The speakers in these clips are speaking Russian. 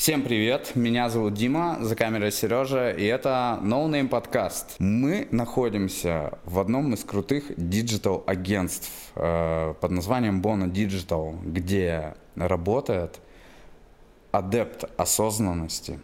Всем привет, меня зовут Дима, за камерой Сережа, и это No Name подкаст. Мы находимся в одном из крутых digital агентств э, под названием Bono Digital, где работает адепт осознанности,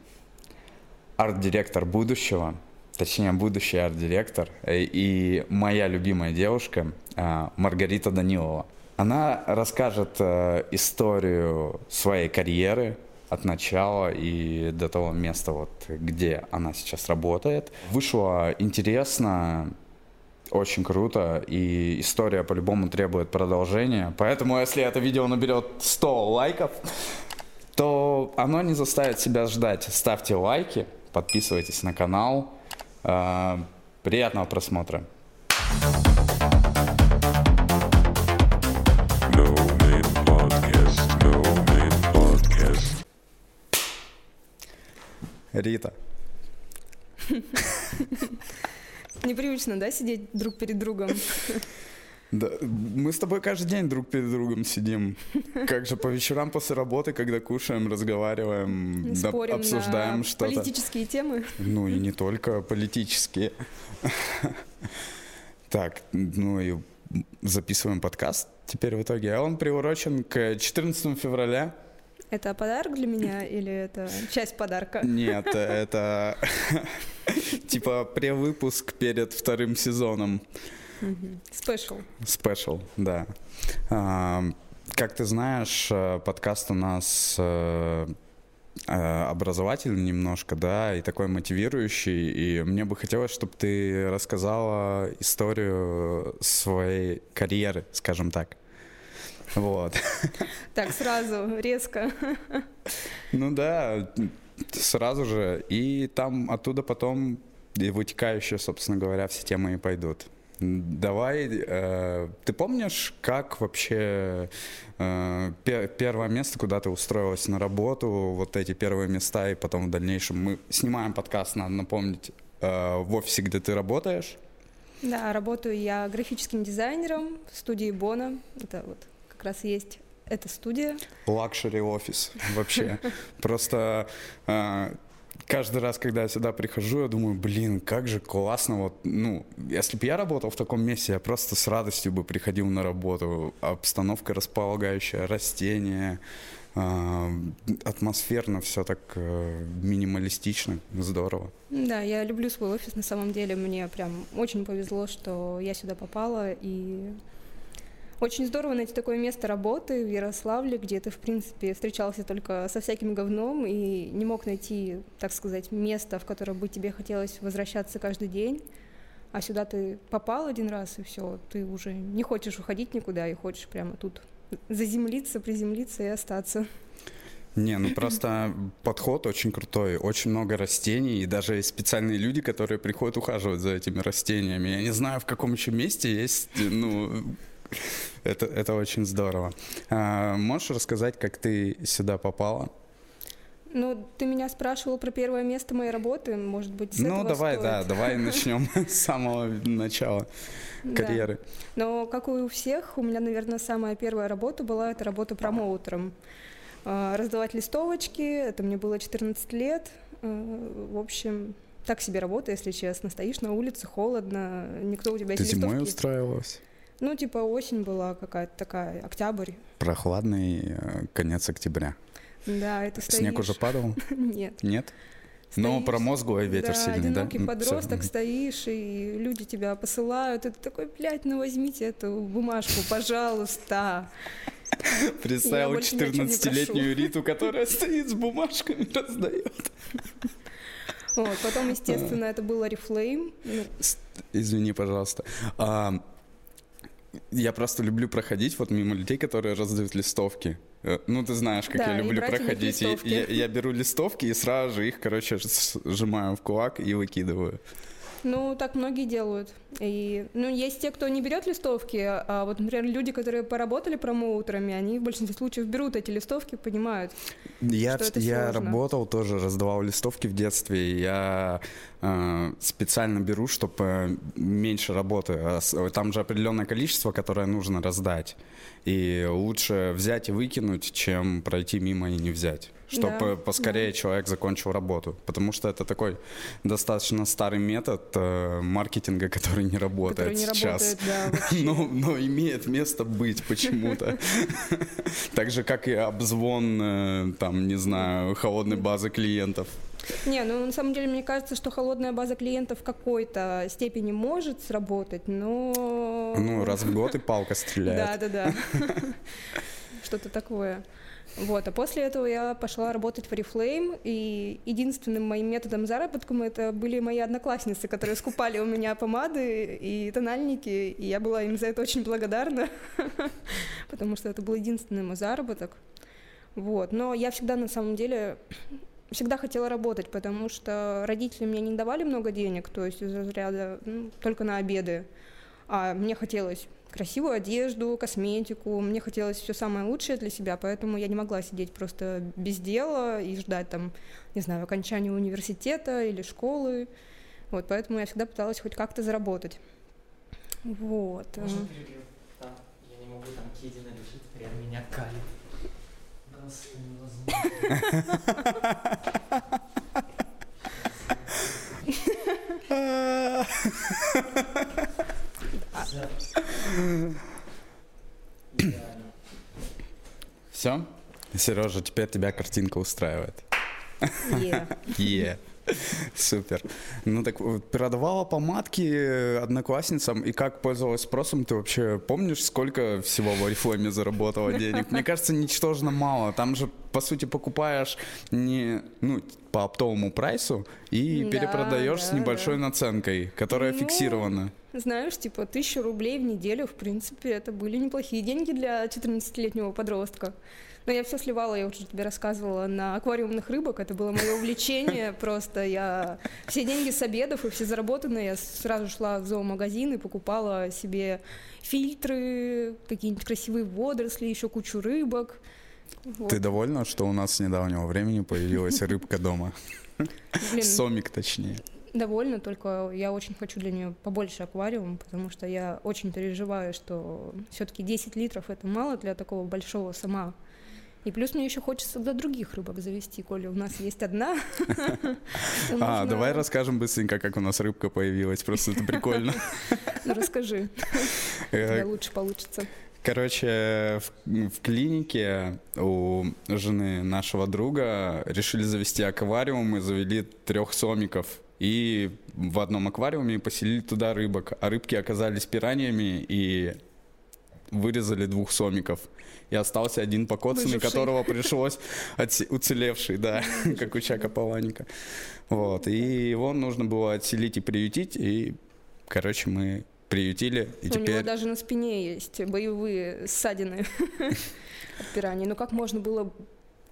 арт-директор будущего, точнее будущий арт-директор э, и моя любимая девушка э, Маргарита Данилова. Она расскажет э, историю своей карьеры, от начала и до того места, вот, где она сейчас работает. Вышло интересно, очень круто, и история по-любому требует продолжения. Поэтому, если это видео наберет 100 лайков, то оно не заставит себя ждать. Ставьте лайки, подписывайтесь на канал. А, приятного просмотра. Рита. Непривычно, да, сидеть друг перед другом? Да, мы с тобой каждый день друг перед другом сидим. Как же по вечерам после работы, когда кушаем, разговариваем, Спорим обсуждаем что-то. Политические темы. Ну и не только политические. Так, ну и записываем подкаст теперь в итоге. А он приурочен к 14 февраля. Это подарок для меня или это часть подарка? Нет, это типа превыпуск перед вторым сезоном. Спешл. Спешл, да. А, как ты знаешь, э, подкаст у нас э, э, образовательный немножко, да, и такой мотивирующий. И мне бы хотелось, чтобы ты рассказала историю своей карьеры, скажем так. Вот. Так, сразу, резко. Ну да, сразу же. И там оттуда потом и вытекающие, собственно говоря, все темы и пойдут. Давай, э, ты помнишь, как вообще э, пер, первое место, куда ты устроилась на работу, вот эти первые места, и потом в дальнейшем мы снимаем подкаст, надо напомнить, э, в офисе, где ты работаешь? Да, работаю я графическим дизайнером в студии Bono. Это вот как раз есть эта студия. Luxury офис вообще. Просто э, каждый раз, когда я сюда прихожу, я думаю, блин, как же классно. Вот, ну, если бы я работал в таком месте, я просто с радостью бы приходил на работу. Обстановка располагающая, растения, э, атмосферно, все так э, минималистично, здорово. Да, я люблю свой офис на самом деле. Мне прям очень повезло, что я сюда попала и очень здорово найти такое место работы в Ярославле, где ты, в принципе, встречался только со всяким говном и не мог найти, так сказать, место, в которое бы тебе хотелось возвращаться каждый день. А сюда ты попал один раз, и все, ты уже не хочешь уходить никуда, и хочешь прямо тут заземлиться, приземлиться и остаться. Не, ну просто подход очень крутой, очень много растений, и даже есть специальные люди, которые приходят ухаживать за этими растениями. Я не знаю, в каком еще месте есть, ну, это, это очень здорово. А, можешь рассказать, как ты сюда попала? Ну, ты меня спрашивал про первое место моей работы, может быть, с Ну, давай, стоит. да, давай начнем с самого начала карьеры. Да. Но, как и у всех, у меня, наверное, самая первая работа была, это работа промоутером. А, раздавать листовочки, это мне было 14 лет. А, в общем, так себе работа, если честно. Стоишь на улице, холодно, никто у тебя Ты эти зимой листовки... устраивалась? Ну, типа осень была какая-то такая, октябрь. Прохладный э, конец октября. Да, это стоишь... Снег уже падал? Нет. Нет? Но Стоишь, промозглый ветер да, сильный, да? одинокий подросток стоишь, и люди тебя посылают, и ты такой, блядь, ну возьмите эту бумажку, пожалуйста. Представил Я больше ни о чем не 14-летнюю Риту, которая стоит с бумажками, раздает. Вот, потом, естественно, это был Oriflame. Ну, С- Извини, пожалуйста. Я просто люблю проходить вот мимо людей, которые раздают листовки. Э, Ну, ты знаешь, как Да, я люблю проходить. Я, я беру листовки и сразу же их, короче, сжимаю в кулак и выкидываю. Ну, так многие делают. И, ну, есть те, кто не берет листовки, а вот, например, люди, которые поработали промоутерами, они в большинстве случаев берут эти листовки, понимают. Я, Что это я сложно. работал тоже, раздавал листовки в детстве. и Я э, специально беру, чтобы меньше работы. А с- Там же определенное количество, которое нужно раздать. И лучше взять и выкинуть, чем пройти мимо и не взять. Чтобы Да, поскорее человек закончил работу. Потому что это такой достаточно старый метод э, маркетинга, который не работает Который не сейчас. работает, да, но, но имеет место быть почему-то. Так же, как и обзвон, э, там, не знаю, холодной базы клиентов. Не, ну на самом деле мне кажется, что холодная база клиентов в какой-то степени может сработать, но... Ну, раз в год и палка Да, стреляет. да, да. Что-то такое. Вот, а после этого я пошла работать в Oriflame, и единственным моим методом заработка это были мои одноклассницы, которые скупали у меня помады и тональники, и я была им за это очень благодарна, потому что это был единственный мой заработок. Вот, но я всегда на самом деле всегда хотела работать, потому что родители мне не давали много денег, то есть из разряда ну, только на обеды, а мне хотелось красивую одежду, косметику, мне хотелось все самое лучшее для себя, поэтому я не могла сидеть просто без дела и ждать там, не знаю, окончания университета или школы. Вот, поэтому я всегда пыталась хоть как-то заработать. Вот. Можно перебью? Там, я не могу, там Кедина лежит, прям меня калит. Просто невозможно. Все? Сережа, теперь тебя картинка устраивает. Е. Е. Супер. Ну так вот, продавала помадки э, одноклассницам, и как пользовалась спросом, ты вообще помнишь, сколько всего в Oriflame заработала денег? Мне кажется, ничтожно мало. Там же, по сути, покупаешь не, ну, по оптовому прайсу и Да, перепродаешь с да, небольшой да. наценкой, которая Ну, фиксирована. Знаешь, типа, тысячу рублей в неделю, в принципе, это были неплохие деньги для 14-летнего подростка. Но я все сливала, я уже тебе рассказывала, на аквариумных рыбок. Это было мое увлечение. Просто я все деньги с обедов и все заработанные я сразу шла в зоомагазин и покупала себе фильтры, какие-нибудь красивые водоросли, еще кучу рыбок. Вот. Ты довольна, что у нас с недавнего времени появилась рыбка дома? Блин, Сомик, точнее. довольна, только я очень хочу для нее побольше аквариум, потому что я очень переживаю, что все-таки 10 литров это мало для такого большого сама. И плюс мне еще хочется для других рыбок завести, коли у нас есть одна. А, давай расскажем быстренько, как у нас рыбка появилась. Просто это прикольно. Ну, расскажи, Э, лучше получится. Короче, в, в клинике у жены нашего друга решили завести аквариум и завели трех сомиков. И в одном аквариуме поселили туда рыбок. А рыбки оказались пираньями и вырезали двух сомиков. И остался один покоцанный, Выживший. которого пришлось отсе- уцелевший, да, как у Чака Паланика. Вот. И его нужно было отселить и приютить. И, короче, мы приютили. И У него теперь даже на спине есть боевые ссадины от пираний. Ну как можно было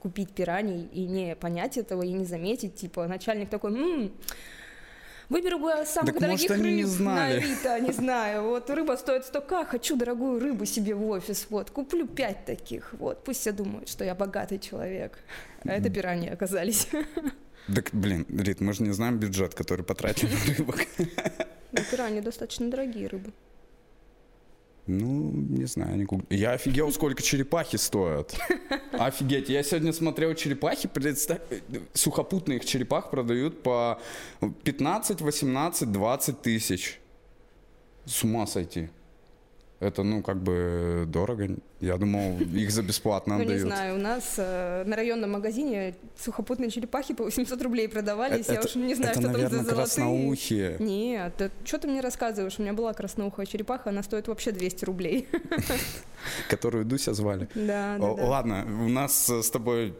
купить пираний и не понять этого, и не заметить? Типа начальник такой, «М, выберу бы самых Так, может, дорогих не рыб знали. на Авито, не знаю. Вот рыба стоит столько, хочу дорогую рыбу себе в офис. Вот, куплю пять таких. Вот, пусть все думают, что я богатый человек. А это пираньи оказались. Так, блин, Рит, мы же не знаем бюджет, который потратили на рыбок. Ну, пираньи достаточно дорогие рыбы. Ну, не знаю, не гугл- Я офигел, сколько черепахи стоят. Офигеть, я сегодня смотрел черепахи, представь, сухопутных черепах продают по 15, 18, 20 тысяч. С ума сойти. Это, ну, как бы дорого. Я думал, их за бесплатно Ну, не отдают. знаю, у нас э, на районном магазине сухопутные черепахи по 800 рублей продавались. я Это- уж не знаю, это, что там наверное, за золотые. красноухие. Нет, что ты мне рассказываешь? У меня была красноухая черепаха, она стоит вообще 200 рублей. которую Дуся звали. Да, да. Ладно, у нас э, с тобой...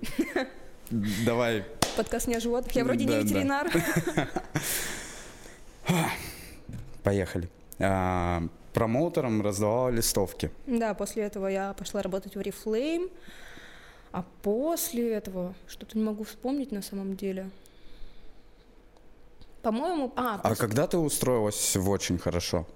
Давай Подкаст не о животных. Я вроде не ветеринар. Поехали. Промоутерам раздавала листовки. Да, после этого я пошла работать в Oriflame. А после этого что-то не могу вспомнить на самом деле. По-моему, а, А после- когда ты устроилась в очень хорошо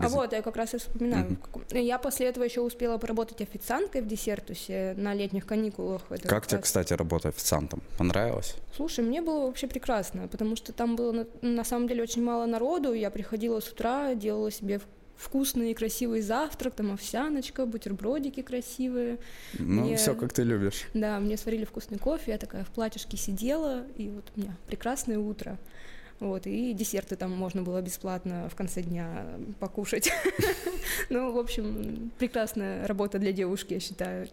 А вот, я как раз и вспоминаю. Каком- Я после этого еще успела поработать официанткой в десертусе на летних каникулах. Это Как тебе, раз- кстати, работа официантом? Понравилось? Слушай, мне было вообще прекрасно, потому что там было на, на самом деле очень мало народу. Я приходила с утра, делала себе вкусный и красивый завтрак, там овсяночка, бутербродики красивые. Ну, Мне- все как ты любишь. Да, мне сварили вкусный кофе, я такая в платьишке сидела, и вот у меня прекрасное утро. Вот, и десерты там можно было бесплатно в конце дня покушать. Ну, в общем, прекрасная работа для девушки, я считаю.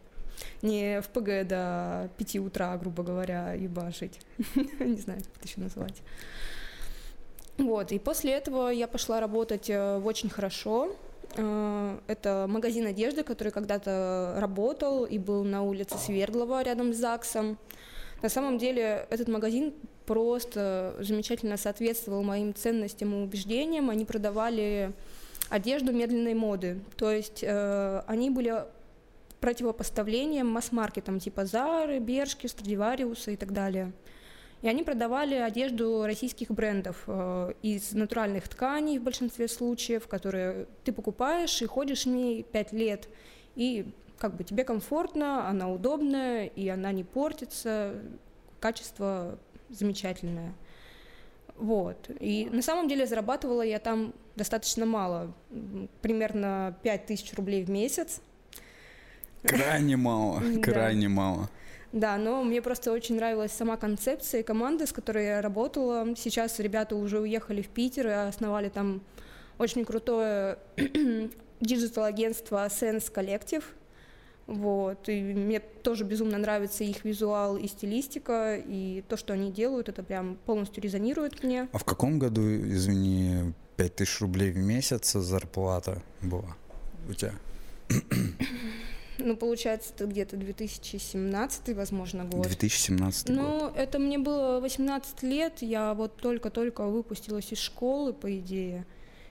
Не в ПГ до 5 утра, грубо говоря, ебашить. Не знаю, как это еще назвать. Вот, и после этого я пошла работать э, в очень хорошо. Э, Это магазин одежды, который когда-то работал и был на улице Свердлова рядом с ЗАГСом. На самом деле этот магазин просто замечательно соответствовал моим ценностям и убеждениям. Они продавали одежду медленной моды. То есть э, они были противопоставлением масс-маркетам типа Зары, Бершки, Страдивариуса и так далее. И они продавали одежду российских брендов э, из натуральных тканей в большинстве случаев, которые ты покупаешь и ходишь в ней 5 лет. И как бы тебе комфортно, она удобная, и она не портится, качество замечательное. Вот. И на самом деле зарабатывала я там достаточно мало, примерно 5000 рублей в месяц. Крайне мало, крайне мало. Да, но мне просто очень нравилась сама концепция и команда, с которой я работала. Сейчас ребята уже уехали в Питер и основали там очень крутое digital-агентство Sense Collective. Вот, и мне тоже безумно нравится их визуал и стилистика, и то, что они делают, это прям полностью резонирует мне. А в каком году, извини, 5000 рублей в месяц зарплата была у тебя? Ну, получается, это где-то 2017, возможно, год. 2017 год. Ну, это мне было 18 лет, я вот только-только выпустилась из школы, по идее.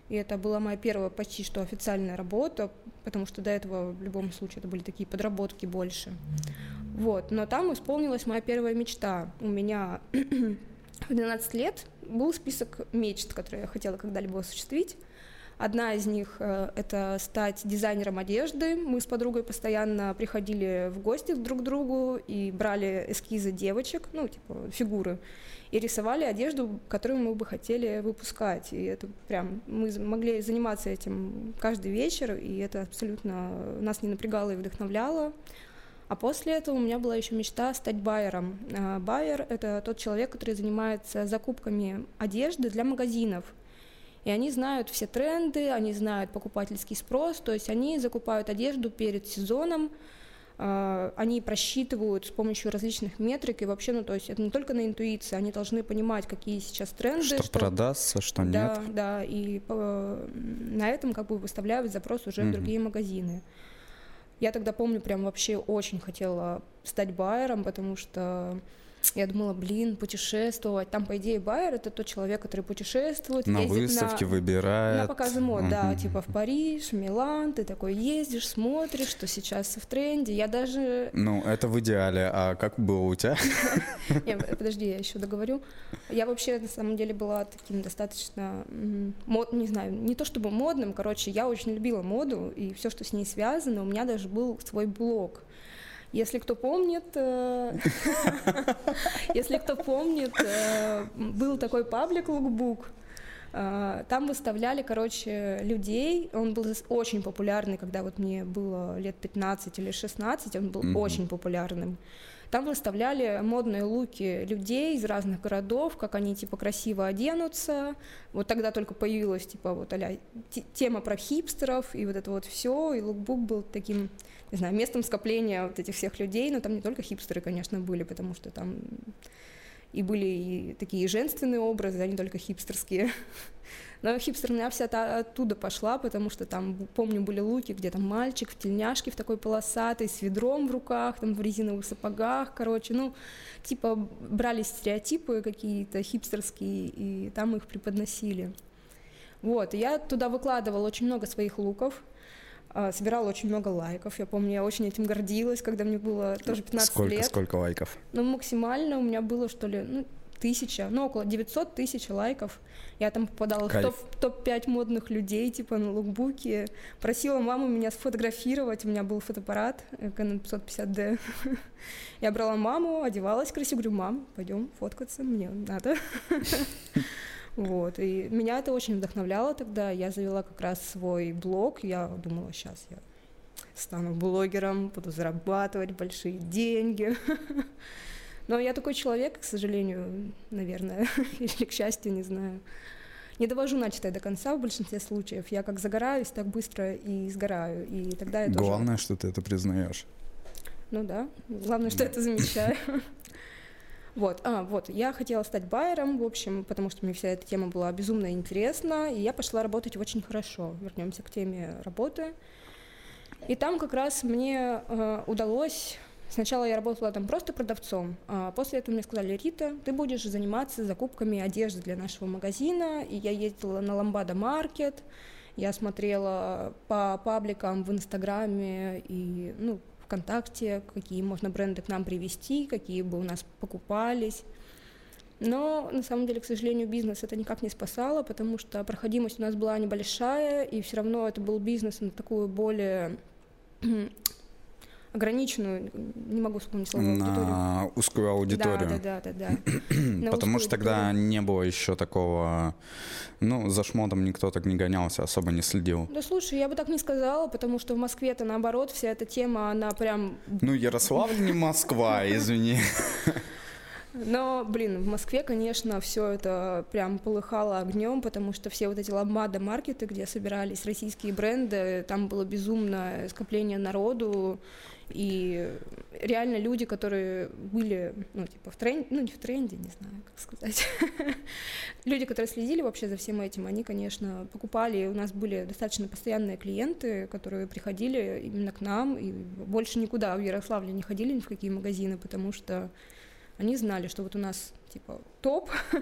И это была моя первая почти что официальная работа, потому что до этого в любом случае это были такие подработки больше. Вот, но там исполнилась моя первая мечта. У меня в 12 лет был список мечт, которые я хотела когда-либо осуществить. Одна из них э, это стать дизайнером одежды. Мы с подругой постоянно приходили в гости друг к другу и брали эскизы девочек, ну, типа фигуры, и рисовали одежду, которую мы бы хотели выпускать. И это прям мы могли заниматься этим каждый вечер, и это абсолютно нас не напрягало и вдохновляло. А после этого у меня была еще мечта стать байером. А, Байер — это тот человек, который занимается закупками одежды для магазинов. И они знают все тренды, они знают покупательский спрос, то есть они закупают одежду перед сезоном, а, они просчитывают с помощью различных метрик, и вообще, ну, то есть это не только на интуиции, они должны понимать, какие сейчас тренды. Что продастся, что нет. Да, да, и по- на этом как бы выставляют запрос уже Мгм. в другие магазины. Я тогда помню, прям вообще очень хотела стать байером, потому что я думала, блин, путешествовать. Там, по идее, байер — это тот человек, который путешествует, На выставке на... выбирает. На показы мод, да, типа в Париж, в Милан, ты такой ездишь, смотришь, что сейчас в тренде. Я даже... Ну, это в идеале. А как было у тебя? Подожди, я еще договорю. Я вообще, на самом деле, была таким достаточно, мод, не знаю, не то чтобы модным, короче, я очень любила моду и все, что с ней связано. У меня даже был свой блог. Если кто помнит, э, если кто помнит, э, был такой паблик Лукбук. Э, Там выставляли, короче, людей. Он был очень популярный, когда вот мне было лет 15 или 16, он был очень популярным. Там выставляли модные луки людей из разных городов, как они типа красиво оденутся. Вот тогда только появилась типа вот а тема про хипстеров и вот это вот все. И лукбук был таким, не знаю, местом скопления вот этих всех людей. Но там не только хипстеры, конечно, были, потому что там и были и такие женственные образы, а не только хипстерские. Но хипстер у меня вся та- оттуда пошла, потому что там, помню, были луки, где там мальчик в тельняшке в такой полосатой, с ведром в руках, там в резиновых сапогах, короче, ну, типа брали стереотипы какие-то хипстерские, и там их преподносили. Вот, и я туда выкладывала очень много своих луков, а, собирала очень много лайков. Я помню, я очень этим гордилась, когда мне было тоже 15 сколько, лет. сколько лайков? Ну, максимально у меня было, что ли, ну, тысяча, ну, около 900 тысяч лайков. Я там попадала Кайф. в топ- топ-5 модных людей, типа, на лукбуке. Просила маму меня сфотографировать, у меня был фотоаппарат э, Canon 550D. Я брала маму, одевалась красиво, говорю, мам, пойдем фоткаться, мне надо. Вот, и меня это очень вдохновляло тогда. Я завела как раз свой блог. Я думала, сейчас я стану блогером, буду зарабатывать большие деньги. Но я такой человек, к сожалению, наверное, или к счастью, не знаю. Не довожу начатое до конца в большинстве случаев. Я как загораюсь, так быстро и сгораю. И тогда я тоже... Главное, что ты это признаешь. Ну да, главное, что это замечаю. Вот, а, вот, я хотела стать байером, в общем, потому что мне вся эта тема была безумно интересна, и я пошла работать очень хорошо. Вернемся к теме работы. И там как раз мне э, удалось Сначала я работала там просто продавцом, а после этого мне сказали, Рита, ты будешь заниматься закупками одежды для нашего магазина, и я ездила на Ламбада Маркет, я смотрела по пабликам в Инстаграме и, ну, ВКонтакте, какие можно бренды к нам привести, какие бы у нас покупались. Но на самом деле, к сожалению, бизнес это никак не спасало, потому что проходимость у нас была небольшая, и все равно это был бизнес на такую более ограниченную, не могу вспомнить слово, на аудиторию. узкую аудиторию. Да, да, да, да. да. Потому что тогда не было еще такого, ну, за шмотом никто так не гонялся, особо не следил. Да слушай, я бы так не сказала, потому что в Москве-то наоборот вся эта тема, она прям... Ну, Ярославль не Москва, извини. Но, блин, в Москве, конечно, все это прям полыхало огнем, потому что все вот эти ламбада маркеты, где собирались российские бренды, там было безумное скопление народу, и реально люди, которые были, ну, типа, в тренде, ну, не в тренде, не знаю, как сказать. люди, которые следили вообще за всем этим, они, конечно, покупали, у нас были достаточно постоянные клиенты, которые приходили именно к нам, и больше никуда в Ярославле не ходили ни в какие магазины, потому что они знали, что вот у нас типа топ,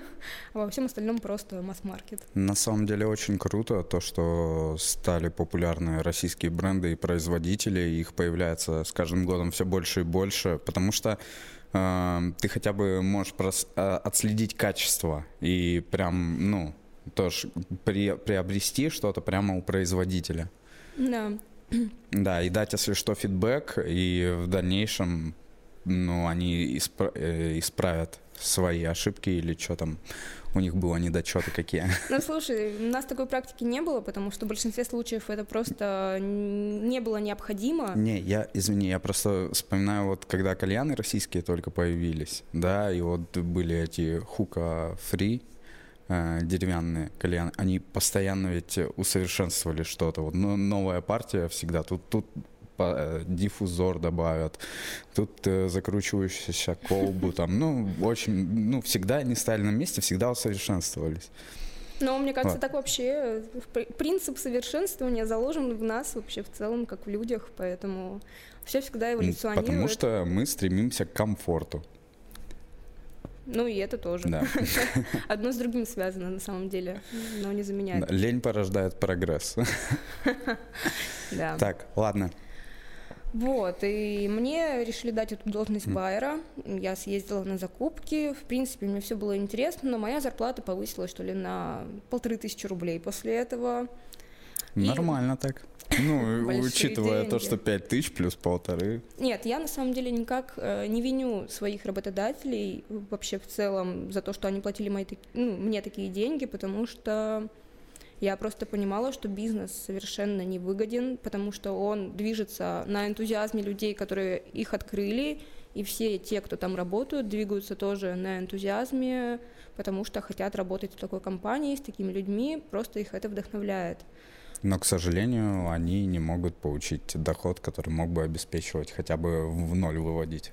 а во всем остальном просто масс-маркет. На самом деле очень круто то, что стали популярны российские бренды и производители, их появляется с каждым годом все больше и больше, потому что э, ты хотя бы можешь прос, э, отследить качество и прям, ну, тоже при, приобрести что-то прямо у производителя. Да. Да, и дать, если что, фидбэк, и в дальнейшем ну, они испра- э, исправят свои ошибки или что там у них было недочеты какие. Ну, слушай, у нас такой практики не было, потому что в большинстве случаев это просто не было необходимо. Не, я, извини, я просто вспоминаю, вот когда кальяны российские только появились, да, и вот были эти хука фри, э, деревянные кальяны, они постоянно ведь усовершенствовали что-то. Вот но новая партия всегда. Тут, тут диффузор добавят, тут э, закручивающуюся колбу, там, ну, очень, ну, всегда не стали на месте, всегда усовершенствовались. Но мне кажется, вот. так вообще принцип совершенствования заложен в нас вообще в целом, как в людях, поэтому все всегда эволюционирует. Потому что мы стремимся к комфорту. Ну и это тоже. Да. Одно с другим связано на самом деле, но не заменяет. Лень порождает прогресс. Да. Так, ладно. Вот, и мне решили дать эту должность байера. Я съездила на закупки. В принципе, мне все было интересно, но моя зарплата повысилась, что ли, на полторы тысячи рублей после этого. Нормально и... так. Ну, учитывая деньги. то, что пять тысяч плюс полторы. Нет, я на самом деле никак э, не виню своих работодателей вообще в целом за то, что они платили мои, ну, мне такие деньги, потому что я просто понимала, что бизнес совершенно не выгоден, потому что он движется на энтузиазме людей, которые их открыли, и все те, кто там работают, двигаются тоже на энтузиазме, потому что хотят работать в такой компании с такими людьми, просто их это вдохновляет. Но, к сожалению, они не могут получить доход, который мог бы обеспечивать, хотя бы в ноль выводить.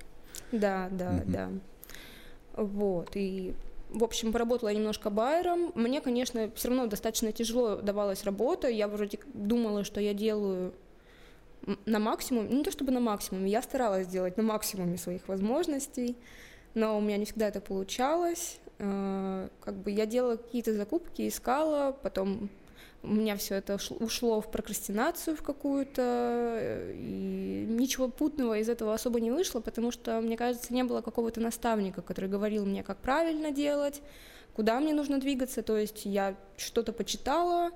Да, да, mm-hmm. да. Вот, и в общем, поработала немножко байером. Мне, конечно, все равно достаточно тяжело давалась работа. Я вроде думала, что я делаю на максимум, не то чтобы на максимум, я старалась сделать на максимуме своих возможностей, но у меня не всегда это получалось. Э, как бы я делала какие-то закупки, искала, потом у меня все это ушло в прокрастинацию в какую-то, и ничего путного из этого особо не вышло, потому что, мне кажется, не было какого-то наставника, который говорил мне, как правильно делать, куда мне нужно двигаться, то есть я что-то почитала,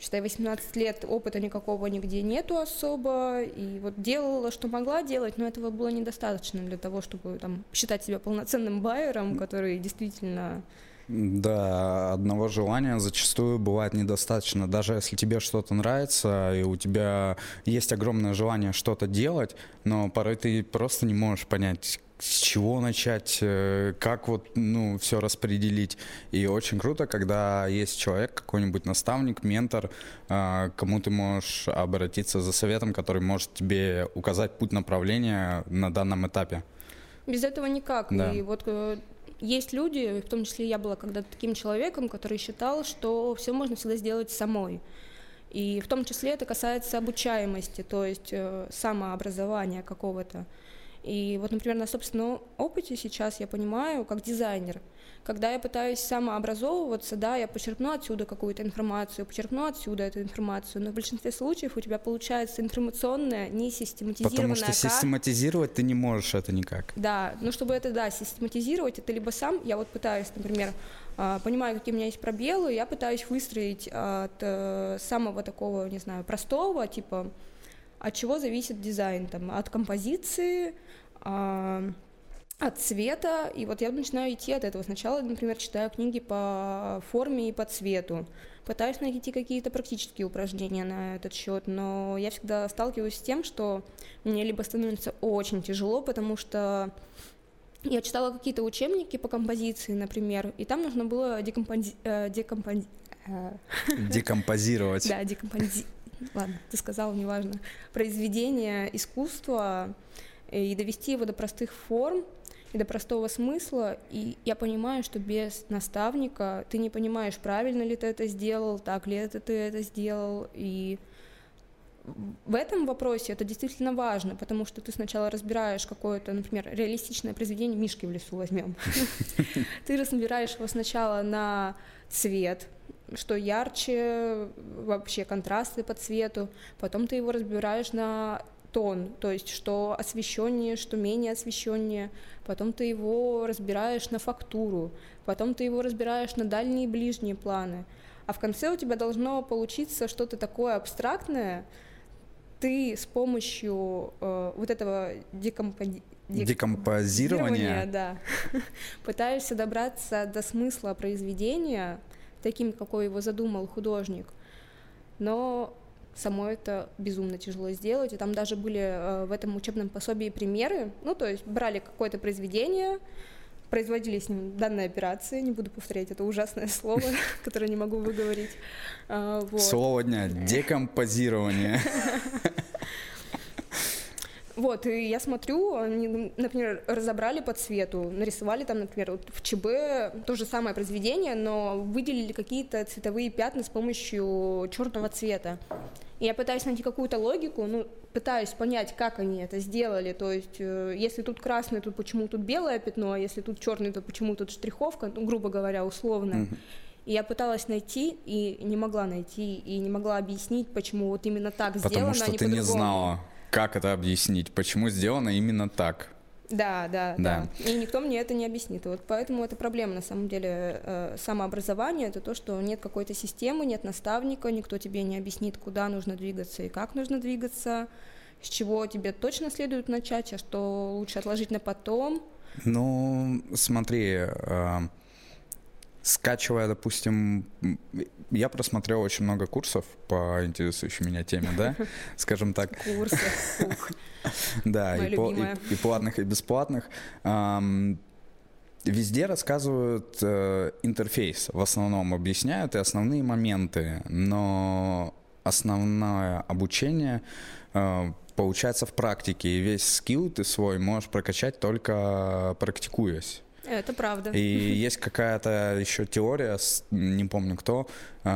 считай, 18 лет опыта никакого нигде нету особо, и вот делала, что могла делать, но этого было недостаточно для того, чтобы там считать себя полноценным байером, который действительно Да, одного желания зачастую бывает недостаточно. Даже если тебе что-то нравится, и у тебя есть огромное желание что-то делать, но порой ты просто не можешь понять, с чего начать, э, как вот, ну, все распределить. И очень круто, когда есть человек, какой-нибудь наставник, ментор, э, кому ты можешь обратиться за советом, который может тебе указать путь направления на данном этапе. Без этого никак. Да. И вот э, есть люди, в том числе я была когда-то таким человеком, который считал, что все можно всегда сделать самой. И в том числе это касается обучаемости, то есть самообразования какого-то. И вот, например, на собственном опыте сейчас я понимаю, как дизайнер, когда я пытаюсь самообразовываться, да, я почерпну отсюда какую-то информацию, почерпну отсюда эту информацию, но в большинстве случаев у тебя получается информационная, не систематизированная. Потому что систематизировать ты не можешь это никак. Да, ну чтобы это, да, систематизировать, это либо сам, я вот пытаюсь, например, а, понимаю, какие у меня есть пробелы, я пытаюсь выстроить от э, самого такого, не знаю, простого, типа, от чего зависит дизайн, там, от композиции, от цвета, и вот я начинаю идти от этого. Сначала, например, читаю книги по форме и по цвету, пытаюсь найти какие-то практические упражнения на этот счет, но я всегда сталкиваюсь с тем, что мне либо становится очень тяжело, потому что я читала какие-то учебники по композиции, например, и там нужно было декомпози... Э, декомпози... Э, декомпозировать. Да, декомпози... Ладно, ты сказала, неважно. Произведение искусства, и довести его до простых форм и до простого смысла. И я понимаю, что без наставника ты не понимаешь, правильно ли ты это сделал, так ли это ты это сделал. И в этом вопросе это действительно важно, потому что ты сначала разбираешь какое-то, например, реалистичное произведение «Мишки в лесу» возьмем. Ты разбираешь его сначала на цвет, что ярче, вообще контрасты по цвету, потом ты его разбираешь на тон, то есть что освещеннее, что менее освещеннее, потом ты его разбираешь на фактуру, потом ты его разбираешь на дальние и ближние планы, а в конце у тебя должно получиться что-то такое абстрактное, ты с помощью э, вот этого декомпози... декомпозирования, да, пытаешься добраться до смысла произведения таким, какой его задумал художник, но само это безумно тяжело сделать. И там даже были э, в этом учебном пособии примеры. Ну, то есть брали какое-то произведение, производили с ним данные операции, не буду повторять это ужасное слово, которое не могу выговорить. А. Слово дня – декомпозирование. Вот, и я смотрю, они, например, разобрали по цвету, нарисовали там, например, вот в ЧБ то же самое произведение, но выделили какие-то цветовые пятна с помощью черного цвета. И я пытаюсь найти какую-то логику, ну, пытаюсь понять, как они это сделали. То есть, э, если тут красный, то почему тут белое пятно, а если тут черный, то почему тут штриховка, ну, грубо говоря, условно. Mm-hmm. И я пыталась найти и не могла найти, и не могла объяснить, почему вот именно так Потому сделано, что а не ты не знала, как это объяснить, почему сделано именно так. Да, да, да, да. И никто мне это не объяснит. Вот поэтому это проблема на самом деле э, самообразования. Это то, что нет какой-то системы, нет наставника, никто тебе не объяснит, куда нужно двигаться и как нужно двигаться, с чего тебе точно следует начать, а что лучше отложить на потом. Ну, смотри, э, скачивая, допустим, я просмотрел очень много курсов по интересующей меня теме, да, скажем так. Курсы. Да, и, по, и, и платных, и бесплатных. Везде рассказывают э, интерфейс, в основном объясняют и основные моменты, но основное обучение э, получается в практике, и весь скилл ты свой можешь прокачать только практикуясь. Это правда. И есть какая-то еще теория, не помню кто, 100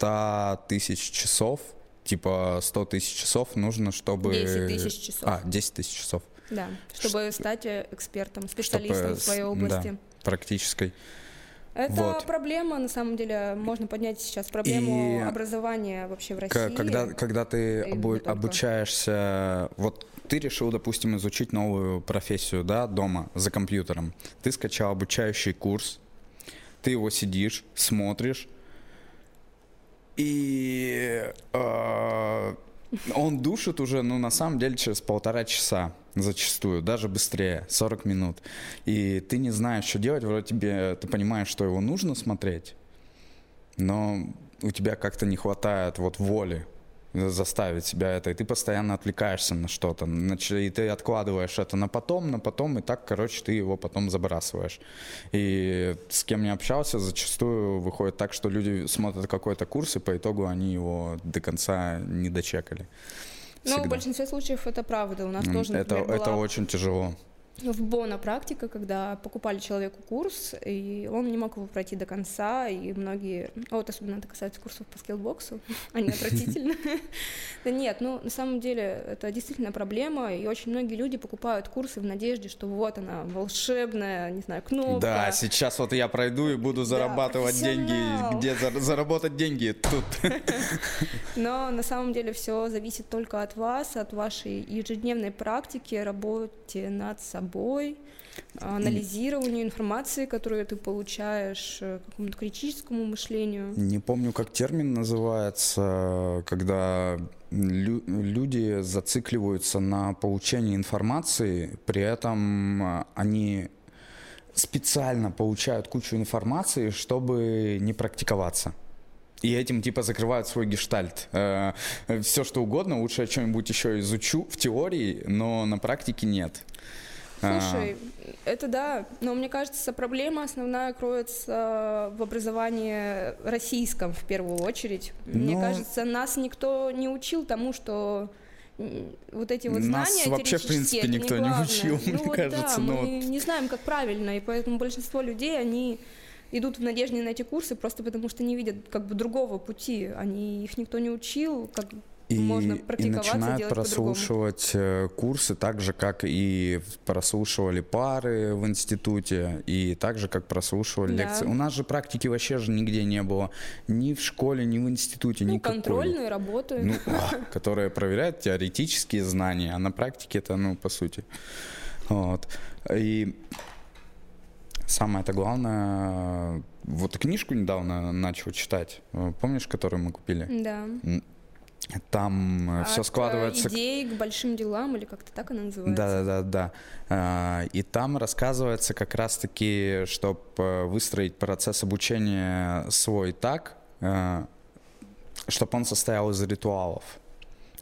а, тысяч часов, типа 100 тысяч часов нужно, чтобы... 10 тысяч часов. А, 10 тысяч часов. Да, чтобы Ш... стать э, экспертом, специалистом чтобы... в своей области. Да, практической. Это вот. проблема, на самом деле, можно поднять сейчас проблему и образования вообще в России. Когда, когда ты обу- обучаешься, вот ты решил, допустим, изучить новую профессию, да, дома, за компьютером. Ты скачал обучающий курс, ты его сидишь, смотришь, и э, он душит уже, ну, на самом деле, через полтора часа. зачастую, даже быстрее, 40 минут. И ты не знаешь, что делать, вроде тебе, ты понимаешь, что его нужно смотреть, но у тебя как-то не хватает вот воли заставить себя это, и ты постоянно отвлекаешься на что-то, и ты откладываешь это на потом, на потом, и так, короче, ты его потом забрасываешь. И с кем не общался, зачастую выходит так, что люди смотрят какой-то курс, и по итогу они его до конца не дочекали. Ну, в большинстве случаев это правда. У нас тоже, например, это, была... это очень тяжело в Бона практика, когда покупали человеку курс, и он не мог его пройти до конца, и многие, а вот особенно это касается курсов по скиллбоксу, они отвратительны. Да нет, ну на самом деле это действительно проблема, и очень многие люди покупают курсы в надежде, что вот она волшебная, не знаю, кнопка. Да, сейчас вот я пройду и буду зарабатывать деньги, где заработать деньги тут. Но на самом деле все зависит только от вас, от вашей ежедневной практики, работе над собой собой, анализированию информации, которую ты получаешь, э, какому-то критическому мышлению. Не помню, как термин называется, когда лю- люди зацикливаются на получении информации, при этом э, они специально получают кучу информации, чтобы не практиковаться. И этим типа закрывают свой гештальт. Э, все что угодно, лучше я что-нибудь еще изучу в теории, но на практике нет. Слушай, а... это да, но мне кажется, проблема основная кроется в образовании российском в первую очередь. Но... Мне кажется, нас никто не учил тому, что вот эти вот знания Нас вообще, в принципе, никто не, не учил, ну, мне вот кажется. Да, но... мы не знаем, как правильно, и поэтому большинство людей, они идут в надежде на эти курсы просто потому, что не видят как бы другого пути. Они, их никто не учил, как и, можно и начинают прослушивать э, курсы так же, как и прослушивали пары в институте, и так же, как прослушивали да. лекции. У нас же практики вообще же нигде не было. Ни в школе, ни в институте, ну, никакой. контрольные работы. Ну, которые проверяют теоретические знания, а на практике это, ну, по сути. Вот. И самое это главное, вот книжку недавно начал читать, помнишь, которую мы купили? Да. Там э, все складывается... идеи к большим делам, или как-то так она называется? Да, да, да, да. И там рассказывается как раз-таки, чтобы э, выстроить процесс обучения свой так, э, чтобы он состоял из ритуалов.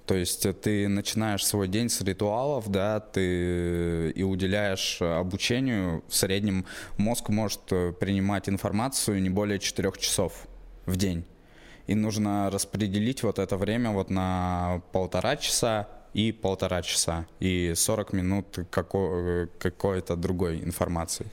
То есть ты начинаешь свой день с ритуалов, да, ты и уделяешь обучению. В среднем мозг может принимать информацию не более 4 часов в день и нужно распределить вот это время вот на полтора часа и полтора часа, и 40 минут какой- какой-то другой информации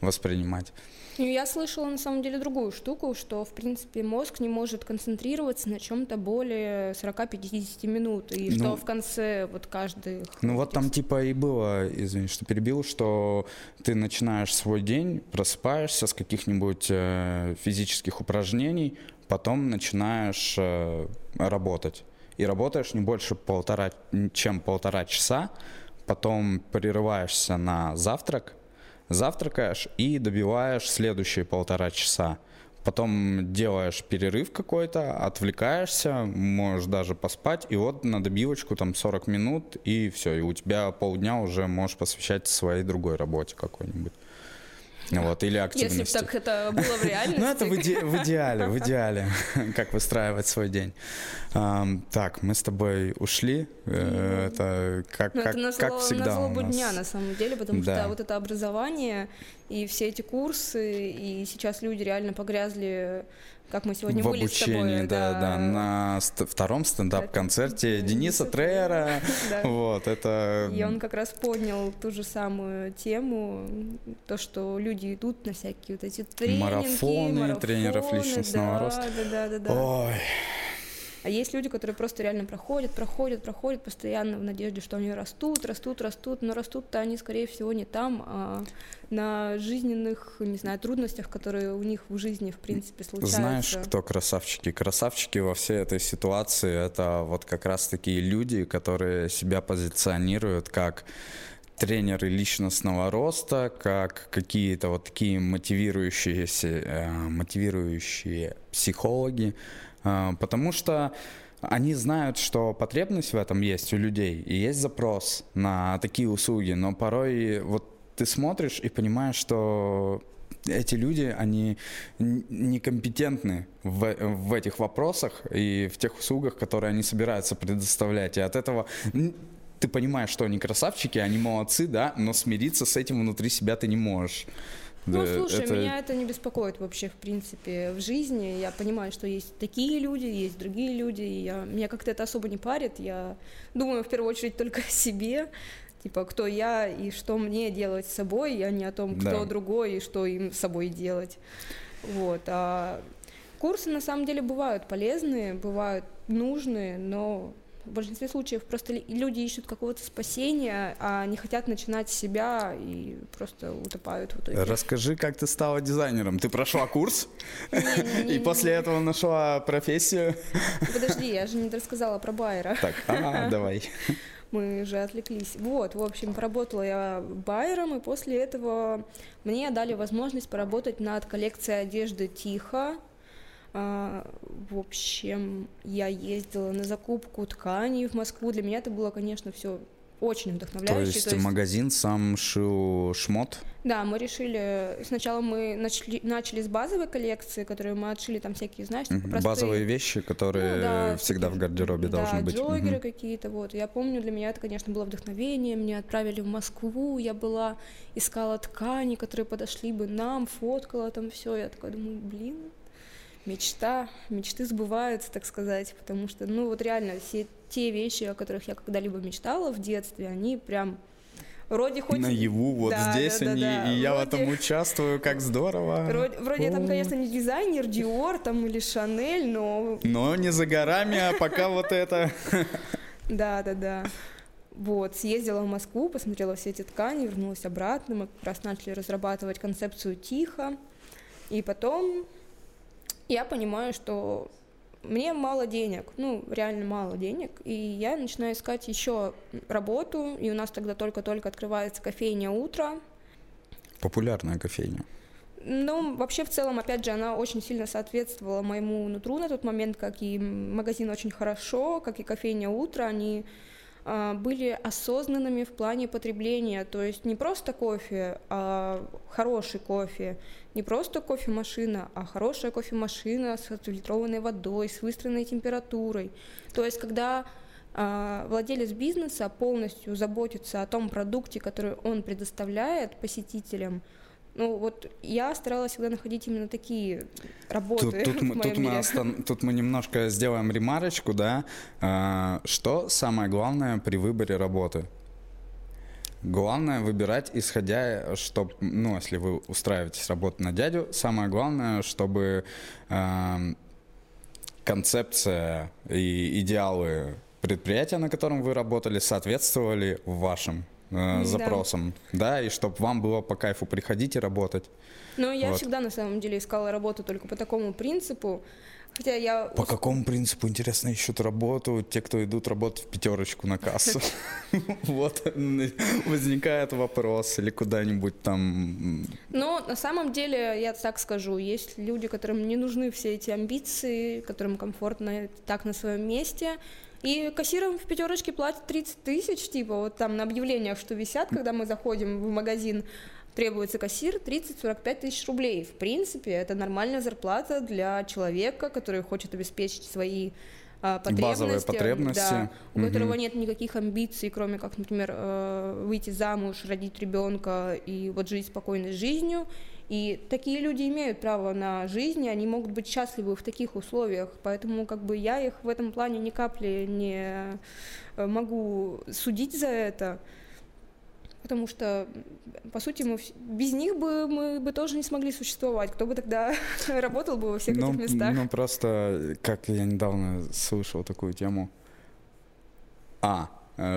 воспринимать. Ну, я слышала на самом деле другую штуку, что, в принципе, мозг не может концентрироваться на чем-то более 40-50 минут, и ну, что в конце вот каждый... Ну вот там типа и было, извини, что перебил, что ты начинаешь свой день, просыпаешься с каких-нибудь э, физических упражнений, потом начинаешь э, работать. И работаешь не больше полтора, чем полтора часа, потом прерываешься на завтрак, завтракаешь и добиваешь следующие полтора часа. Потом делаешь перерыв какой-то, отвлекаешься, можешь даже поспать, и вот на добивочку там 40 минут, и все, и у тебя полдня уже можешь посвящать своей другой работе какой-нибудь. Вот, или активности. Если бы так это было в реальности. Ну, это в, иде- в идеале, в идеале, как выстраивать свой день. Так, мы с тобой ушли. Mm. Это как, ну, как, это как всегда на злобу дня, на самом деле, потому что вот это образование и все эти курсы, и сейчас люди реально погрязли как мы сегодня в были обучении, с тобой, да, да, да, на ст- втором стендап-концерте Дениса Трейера, вот, это... И он как раз поднял ту же самую тему, то, что люди идут на всякие вот эти тренинги, марафоны, тренеров личностного роста. Да, да, да, да. Ой, а есть люди, которые просто реально проходят, проходят, проходят постоянно в надежде, что они растут, растут, растут, но растут-то они, скорее всего, не там, а на жизненных, не знаю, трудностях, которые у них в жизни, в принципе, случаются. Знаешь, кто красавчики? Красавчики во всей этой ситуации — это вот как раз такие люди, которые себя позиционируют как тренеры личностного роста, как какие-то вот такие мотивирующие, э, мотивирующие психологи, потому что они знают, что потребность в этом есть у людей, и есть запрос на такие услуги, но порой вот ты смотришь и понимаешь, что эти люди, они некомпетентны в, в этих вопросах и в тех услугах, которые они собираются предоставлять. И от этого ты понимаешь, что они красавчики, они молодцы, да, но смириться с этим внутри себя ты не можешь. Ну, слушай, это... меня это не беспокоит вообще, в принципе, в жизни. Я понимаю, что есть такие люди, есть другие люди, и я... меня как-то это особо не парит. Я думаю, в первую очередь, только о себе, типа, кто я и что мне делать с собой, а не о том, кто да. другой и что им с собой делать. Вот. А курсы, на самом деле, бывают полезные, бывают нужные, но в большинстве случаев просто люди ищут какого-то спасения, а не хотят начинать с себя и просто утопают в итоге. Расскажи, как ты стала дизайнером? Ты прошла курс? И после этого нашла профессию? Подожди, я же не рассказала про Байера. Так, а, давай. Мы же отвлеклись. Вот, в общем, поработала я байером, и после этого мне дали возможность поработать над коллекцией одежды «Тихо», в общем, я ездила на закупку тканей в Москву. Для меня это было, конечно, все очень вдохновляюще. То есть, то есть магазин сам шил шмот? Да, мы решили, сначала мы начали, начали с базовой коллекции, которую мы отшили там всякие, знаешь, угу. простые... Базовые вещи, которые ну, да, всегда в гардеробе да, должны быть. джогеры угу. какие-то, вот. Я помню, для меня это, конечно, было вдохновение, меня отправили в Москву, я была, искала ткани, которые подошли бы нам, фоткала там все, я такая думаю, блин, мечта, мечты сбываются, так сказать, потому что, ну вот реально, все те вещи, о которых я когда-либо мечтала в детстве, они прям вроде хоть... Наяву, вот да, здесь да, они, да, и я вроде... в этом участвую, как здорово. Вроде, вроде я там, конечно, не дизайнер, Диор там или Шанель, но... Но не за горами, а пока вот это... Да, да, да. Вот, съездила в Москву, посмотрела все эти ткани, вернулась обратно, мы как раз начали разрабатывать концепцию «Тихо», и потом я понимаю, что мне мало денег, ну, реально мало денег, и я начинаю искать еще работу, и у нас тогда только-только открывается кофейня «Утро». Популярная кофейня. Ну, вообще, в целом, опять же, она очень сильно соответствовала моему нутру на тот момент, как и магазин очень хорошо, как и кофейня «Утро», они были осознанными в плане потребления, то есть не просто кофе, а хороший кофе, не просто кофемашина, а хорошая кофемашина с отфильтрованной водой, с выстроенной температурой. То есть когда а, владелец бизнеса полностью заботится о том продукте, который он предоставляет посетителям, ну вот я старалась всегда находить именно такие работы. Тут, тут, мы, тут, мы, остан... тут мы немножко сделаем ремарочку, да. А, что самое главное при выборе работы? Главное выбирать, исходя, чтобы, ну, если вы устраиваетесь работать на дядю, самое главное, чтобы э, концепция и идеалы предприятия, на котором вы работали, соответствовали вашим э, запросам, да. да, и чтобы вам было по кайфу приходить и работать. Ну, я вот. всегда на самом деле искала работу только по такому принципу. Хотя я... По какому принципу, интересно, ищут работу те, кто идут работать в пятерочку на кассу? Вот возникает вопрос, или куда-нибудь там... Ну, на самом деле, я так скажу, есть люди, которым не нужны все эти амбиции, которым комфортно так на своем месте, и кассирам в пятерочке платят 30 тысяч, типа вот там на объявлениях, что висят, когда мы заходим в магазин, требуется кассир 30-45 тысяч рублей. В принципе, это нормальная зарплата для человека, который хочет обеспечить свои а, потребности, базовые потребности, да, у угу. которого нет никаких амбиций, кроме как, например, э, выйти замуж, родить ребенка и вот жить спокойной жизнью. И такие люди имеют право на жизнь, и они могут быть счастливы в таких условиях. Поэтому как бы я их в этом плане ни капли не э, могу судить за это. Потому что, по сути, мы без них бы мы бы тоже не смогли существовать. Кто бы тогда работал бы во всех ну, этих местах? Ну, просто, как я недавно слышал такую тему. А,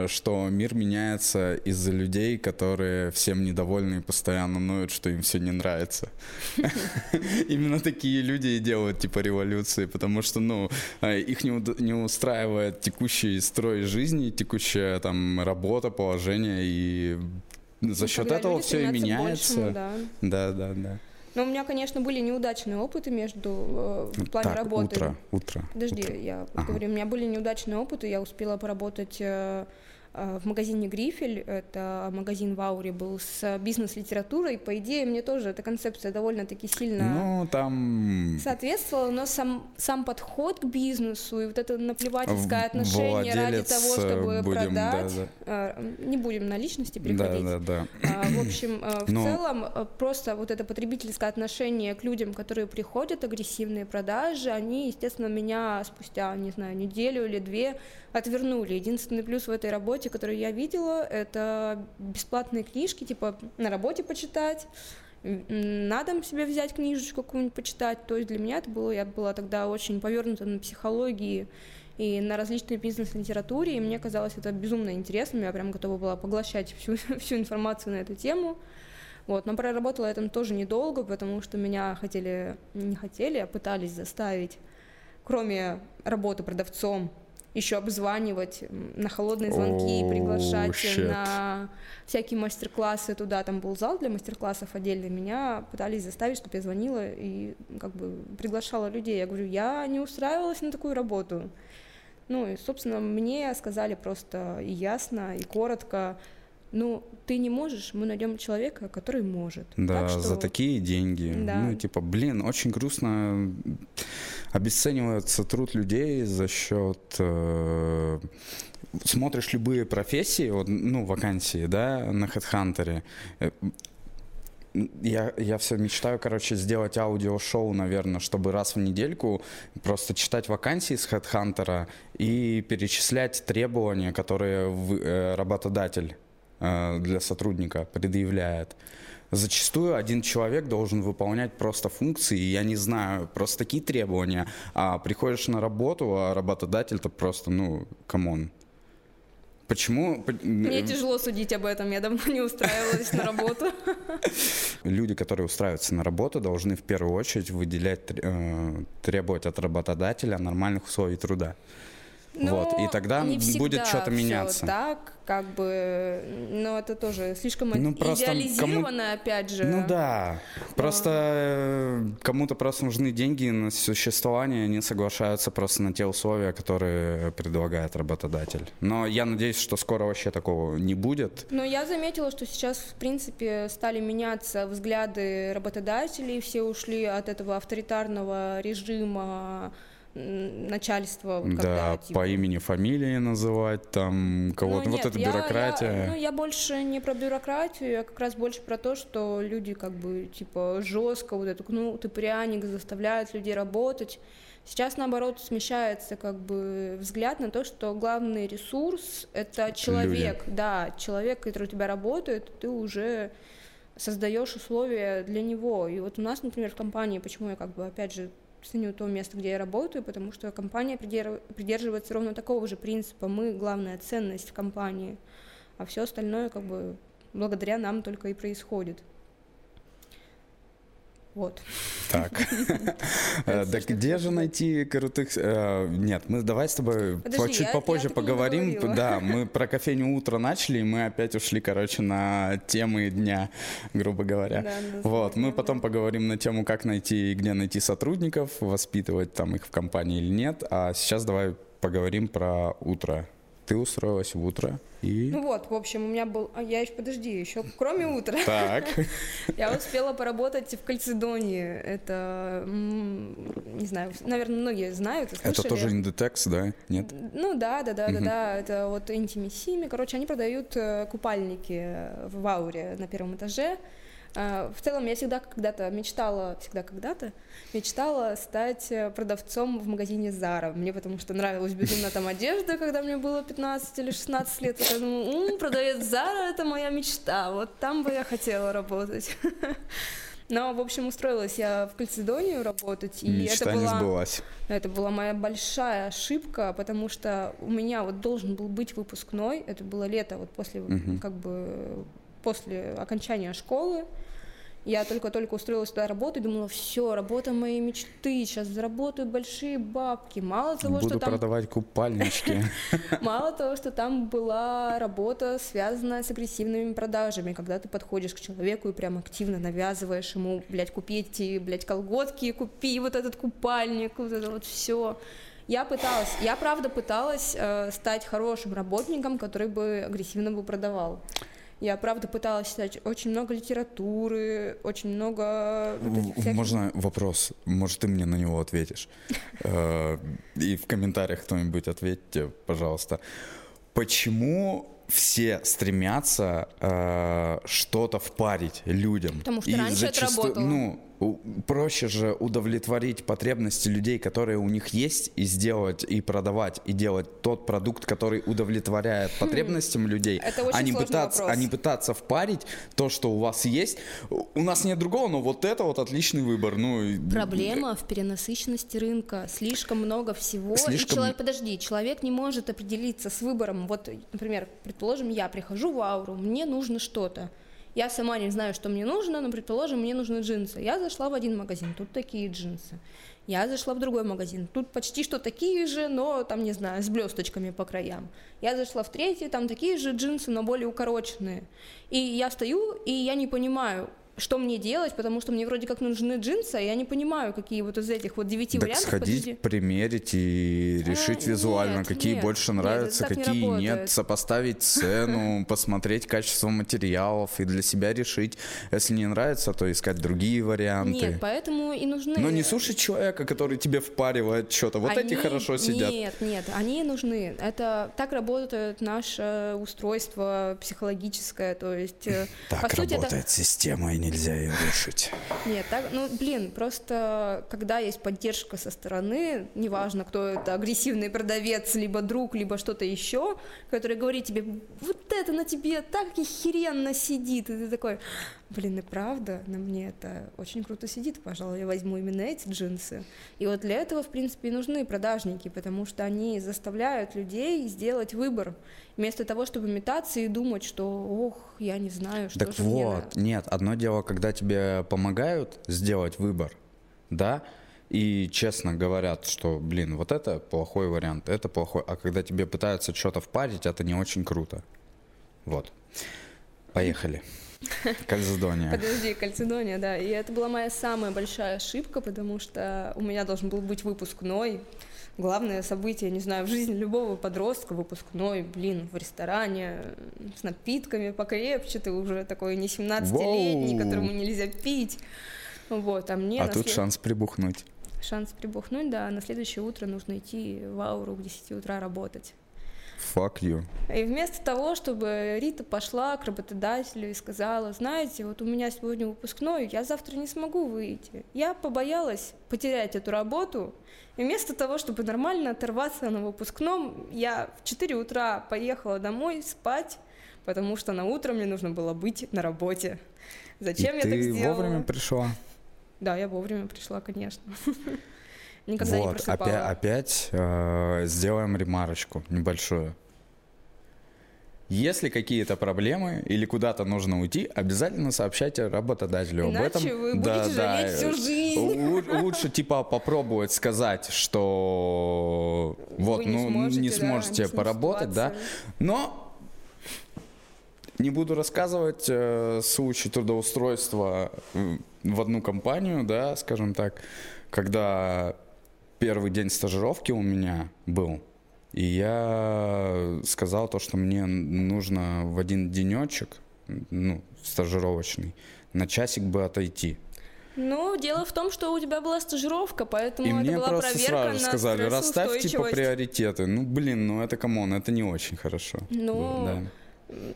что мир меняется из-за людей, которые всем недовольны и постоянно ноют, что им все не нравится. Именно такие люди и делают типа революции, потому что, ну, э, их не устраивает текущий строй жизни, текущая там работа, положение, и за счет этого все и меняется. Да, да, да. Но у меня, конечно, были неудачные опыты между э, в плане так, работы. утро, утро. Подожди, утро. я Ага. говорю, у меня были неудачные опыты, я успела поработать э, в магазине Грифель, это магазин в Ауре был с бизнес-литературой, по идее, мне тоже эта концепция довольно-таки сильно Ну, там... соответствовала, но сам, сам подход к бизнесу и вот это наплевательское отношение ради того, э, чтобы будем, продать, да, э, не будем на личности Да, переходить. да, да. А, В общем, э, в Но- целом, э, просто вот это потребительское отношение к людям, которые приходят, агрессивные продажи, они, естественно, меня спустя, не знаю, неделю или две отвернули. Единственный плюс в этой работе, который я видела, это бесплатные книжки, типа на работе почитать, на дом себе взять книжечку какую-нибудь почитать. То есть для меня это было, я была тогда очень повернута на психологии и на различной бизнес-литературе, и мне казалось это безумно интересным, я прям готова была поглощать всю, всю информацию на эту тему. Вот, но проработала я там тоже недолго, потому что меня хотели, не хотели, а пытались заставить, кроме работы продавцом, еще обзванивать на холодные звонки, Оу, приглашать shit. на всякие мастер-классы туда, там был зал для мастер-классов отдельный, меня пытались заставить, чтобы я звонила и как бы приглашала людей. Я говорю, я не устраивалась на такую работу. Ну и, собственно, мне сказали просто и ясно, и коротко, ну, ты не можешь, мы найдем человека, который может. Да, Так что- за такие деньги. Да. Ну, типа, блин, очень грустно обесценивается труд людей за счет... э, смотришь любые профессии, вот, ну, вакансии, да, на HeadHunter. э, Я, я все мечтаю, короче, сделать аудиошоу, наверное, чтобы раз в недельку просто читать вакансии с HeadHunter и перечислять требования, которые в- э, работодатель для сотрудника предъявляет. Зачастую один человек должен выполнять просто функции, я не знаю, просто такие требования. А приходишь на работу, а работодатель-то просто, ну, come on. Почему Мне тяжело судить об этом, я давно не устраивалась на работу. люди, которые устраиваются на работу, должны в первую очередь выделять, э, требовать от работодателя нормальных условий труда. Вот, и тогда не будет что-то меняться. так, как бы, но это тоже слишком Ну, просто кому- идеализировано, опять же. Ну да, просто э, кому-то просто нужны деньги на существование, они соглашаются просто на те условия, которые предлагает работодатель. Но я надеюсь, что скоро вообще такого не будет. Но я заметила, что сейчас, в принципе, стали меняться взгляды работодателей, все ушли от этого авторитарного режима м, начальства. вот да, когда, типа, по имени, фамилии называть, там кого-то, Ну, вот нет, я- бюрократия. Я, ну, я больше не про бюрократию, я как раз больше про то, что люди как бы типа жестко вот это, ну, ты пряник, заставляют людей работать. Сейчас, наоборот, смещается как бы взгляд на то, что главный ресурс — это человек. Да, человек, который у тебя работает, ты уже создаешь условия для него. И вот у нас, например, в компании, почему я как бы, опять же, ценю то место, где я работаю, потому что компания придер- придерживается ровно такого же принципа. Мы главная ценность в компании, а все остальное как бы благодаря нам только и происходит. Вот. Так. Э, Да где же найти крутых... э, Нет, мы давай с тобой чуть попозже поговорим. Да, мы про кофейню утро начали, и мы опять ушли, короче, на темы дня, грубо говоря. Вот, мы потом поговорим на тему, как найти и где найти сотрудников, воспитывать там их в компании или нет. А сейчас давай поговорим про утро. Ты устроилась в утро и... Ну вот, в общем, у меня был... А я еще, подожди, еще кроме утра, Так, я успела поработать в Кальцидоне. Это, не знаю, наверное, многие знают и это тоже Индетекс, да? Нет? Ну да, да, да, да, да. Это вот Intimissimi. Короче, они продают э, купальники в Ауре на первом этаже. А, В целом я всегда когда-то мечтала, всегда когда-то мечтала стать э, продавцом в магазине Zara. Мне потому что нравилась безумно там одежда, когда мне было 15 или 16 лет. Я думаю, «М, продавец Zara это моя мечта. Вот там бы я хотела работать. Но, в общем, устроилась я в Кальцидонию работать. И Мечта это не была... сбылась. Это была моя большая ошибка, потому что у меня вот должен был быть выпускной. Это было лето, вот после Мгм. как бы после окончания школы. Я только-только устроилась туда работу и думала, все, работа моей мечты, сейчас заработаю большие бабки. Мало того, Буду что там... продавать купальнички. Мало того, что там была работа, связанная с агрессивными продажами, когда ты подходишь к человеку и прям активно навязываешь ему, блядь, купи эти, блядь, колготки, купи вот этот купальник, вот это вот все. Я пыталась, я правда пыталась э, стать хорошим работником, который бы агрессивно бы продавал. Я правда пыталась читать очень много литературы, очень много... вот всяких- Можно вопрос? Может, ты мне на него ответишь? Э, И в комментариях кто-нибудь ответьте, пожалуйста. Почему все стремятся э, что-то впарить людям? Потому что И раньше это работало. Ну, проще же удовлетворить потребности людей, которые у них есть, и сделать, и продавать, и делать тот продукт, который удовлетворяет потребностям людей, Хм. Это очень а не пытаться, вопрос. а не пытаться впарить то, что у вас есть. У нас нет другого, но вот это вот отличный выбор. Ну, и- Проблема в перенасыщенности рынка. Слишком много всего. Слишком- И человек, подожди, человек не может определиться с выбором. Вот, например, предположим, я прихожу в ауру, мне нужно что-то. Я сама не знаю, что мне нужно, но, предположим, мне нужны джинсы. Я зашла в один магазин, тут такие джинсы. Я зашла в другой магазин, тут почти что такие же, но там, не знаю, с блесточками по краям. Я зашла в третий, там такие же джинсы, но более укороченные. И я стою, и я не понимаю, что мне делать, потому что мне вроде как нужны джинсы, а я не понимаю, какие вот из этих вот девяти Так вариантов. сходить, подожди. примерить и решить А, визуально, нет, какие нет, больше нет, это нравятся, так не какие нет, работает. сопоставить цену, посмотреть качество материалов и для себя решить. Если не нравится, то искать другие варианты. Нет, поэтому и нужны... Но не слушай человека, который тебе впаривает что-то. Вот эти Они- хорошо сидят. Нет, нет, они нужны. Это так работает наше устройство психологическое, то есть э, Так по сути это работает система, и нельзя ее рушить. Нет, так, ну, блин, просто когда есть поддержка со стороны, неважно, кто это, агрессивный продавец, либо друг, либо что-то еще, который говорит тебе, вот это на тебе так охеренно сидит, и ты такой, блин, и правда, на мне это очень круто сидит, пожалуй, я возьму именно эти джинсы. И вот для этого, в принципе, и нужны продажники, потому что они заставляют людей сделать выбор, вместо того, чтобы метаться и думать, что, ох, я не знаю, что Так же мне вот, нет, одно дело, когда тебе помогают сделать выбор, да, и честно говорят, что, блин, вот это плохой вариант, это плохой, а когда тебе пытаются что-то впарить, это не очень круто. Вот. Поехали. Кальцедония. Подожди, Кальцедония, да. И это была моя самая большая ошибка, потому что у меня должен был быть выпускной. Главное событие, не знаю, в жизни любого подростка, выпускной, блин, в ресторане, с напитками покрепче, ты уже такой не 17-летний, Воу. которому нельзя пить. Вот, а мне А тут след- шанс прибухнуть. шанс прибухнуть, да, на следующее утро нужно идти в ауру к 10 утра работать. Fuck you. И вместо того, чтобы Рита пошла к работодателю и сказала, знаете, вот у меня сегодня выпускной, я завтра не смогу выйти. Я побоялась потерять эту работу, и вместо того, чтобы нормально оторваться на выпускном, я в 4 утра поехала домой спать, потому что на утро мне нужно было быть на работе. Зачем И я ты так сделала? вовремя пришла. Да, я вовремя пришла, конечно. Никогда не вот, просыпала. опять, опять э, сделаем ремарочку небольшую. Если какие-то проблемы или куда-то нужно уйти, обязательно сообщайте работодателю об этом. Иначе вы будете жалеть всю жизнь. Лу- Лучше типа попробовать сказать, что вот, Вы не ну сможете, не да, сможете с поработать, да. Но не буду рассказывать э, случай трудоустройства в одну компанию, да, скажем так, когда первый день стажировки у меня был, и я сказал то, что мне нужно в один денечек, ну, стажировочный, на часик бы отойти. Ну, дело в том, что у тебя была стажировка, поэтому и это мне была просто проверка сразу на сказали, расставь типа приоритеты. Ну, блин, ну это come on, это не очень хорошо. Ну, было, да.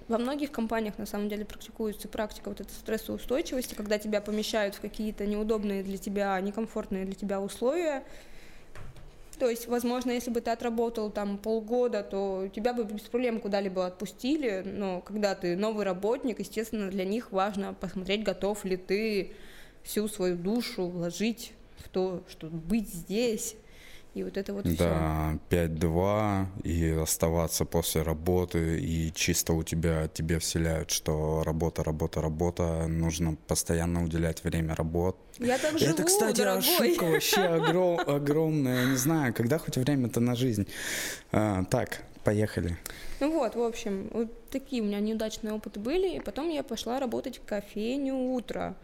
Во многих компаниях на самом деле практикуется практика вот этой стрессоустойчивости, когда тебя помещают в какие-то неудобные для тебя, некомфортные для тебя условия. То есть, возможно, если бы ты отработал там полгода, то тебя бы без проблем куда-либо отпустили, но когда ты новый работник, естественно, для них важно посмотреть, готов ли ты всю свою душу вложить в то, чтобы быть здесь. И вот это вот. Да, 5-2, и оставаться после работы, и чисто у тебя, тебе вселяют, что работа, работа, работа, нужно постоянно уделять время работе. Я так живу, Это, кстати, дорогой. ошибка вообще огром- огромная, не знаю, когда хоть время-то на жизнь. А, так, поехали. Ну вот, в общем, вот такие у меня неудачные опыты были, и потом я пошла работать в кофейню «Утро».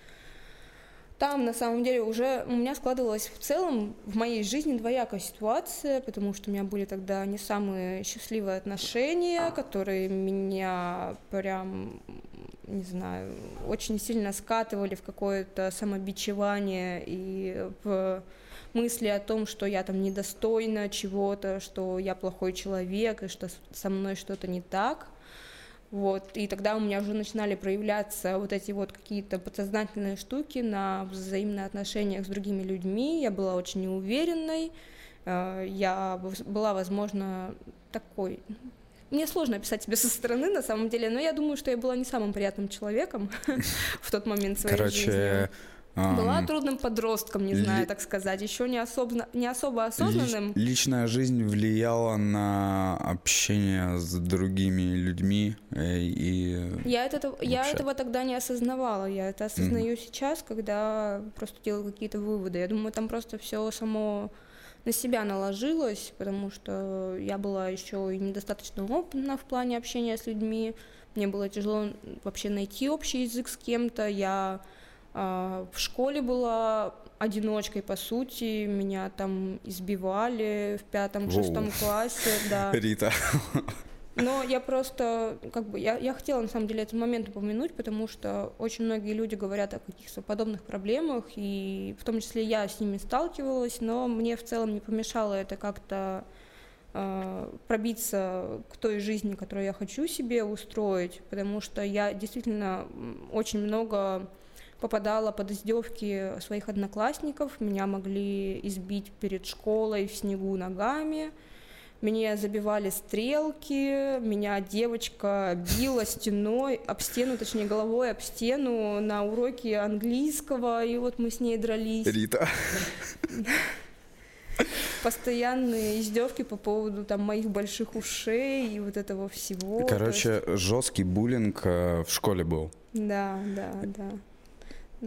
Там, на самом деле, уже у меня складывалась в целом в моей жизни двоякая ситуация, потому что у меня были тогда не самые счастливые отношения, которые меня прям, не знаю, очень сильно скатывали в какое-то самобичевание и в мысли о том, что я там недостойна чего-то, что я плохой человек и что со мной что-то не так. Вот, и тогда у меня уже начинали проявляться вот эти вот какие-то подсознательные штуки на взаимных отношениях с другими людьми. Я была очень неуверенной, э, я была, возможно, такой... Мне сложно описать себя со стороны, на самом деле, но я думаю, что я была не самым приятным человеком в тот момент своей жизни. Короче, Была трудным подростком, не ли- знаю, так сказать, еще не особо, не особо лич- осознанным. личная жизнь влияла на общение с другими людьми э, и Я, это, я Вообще. этого тогда не осознавала. Я это осознаю сейчас, когда просто делаю какие-то выводы. Я думаю, там просто все само на себя наложилось, потому что я была еще и недостаточно опытна в плане общения с людьми. Мне было тяжело вообще найти общий язык с кем-то. Я в школе была одиночкой, по сути. Меня там избивали в пятом, Воу. шестом классе. Да. Рита. Но я просто, как бы, я, я хотела на самом деле этот момент упомянуть, потому что очень многие люди говорят о каких-то подобных проблемах, и в том числе я с ними сталкивалась, но мне в целом не помешало это как-то э, пробиться к той жизни, которую я хочу себе устроить, потому что я действительно очень много попадала под издевки своих одноклассников, меня могли избить перед школой в снегу ногами, мне забивали стрелки, меня девочка била стеной, об стену, точнее головой об стену на уроке английского, и вот мы с ней дрались. Рита. Постоянные издевки по поводу там моих больших ушей и вот этого всего. Короче, жесткий буллинг э, в школе был. есть- Да, да, да.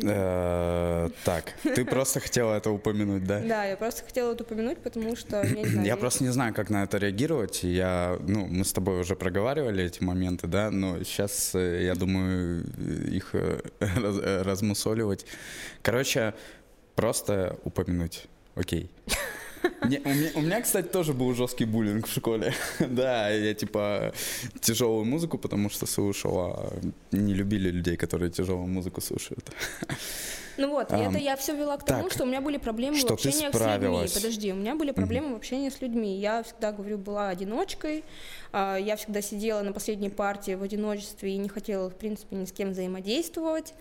Э, Так, ты просто хотела это упомянуть, да? Да, я просто хотела это упомянуть, потому что, я просто не знаю, как на это реагировать. Я, ну, мы с тобой уже проговаривали эти моменты, да, но сейчас, я думаю, их э, э, размусоливать. Короче, просто упомянуть. Окей. Не, у, меня, у меня, кстати, тоже был жесткий буллинг в школе. да, я типа тяжелую музыку, потому что слушал, а не любили людей, которые тяжелую музыку слушают. Ну вот, Ам, это я все вела к тому, так, что у меня были проблемы в общении с людьми. Подожди, у меня были проблемы в общении с людьми. Я всегда, говорю, была одиночкой. а, Я всегда сидела на последней партии в одиночестве и не хотела, в принципе, ни с кем взаимодействовать.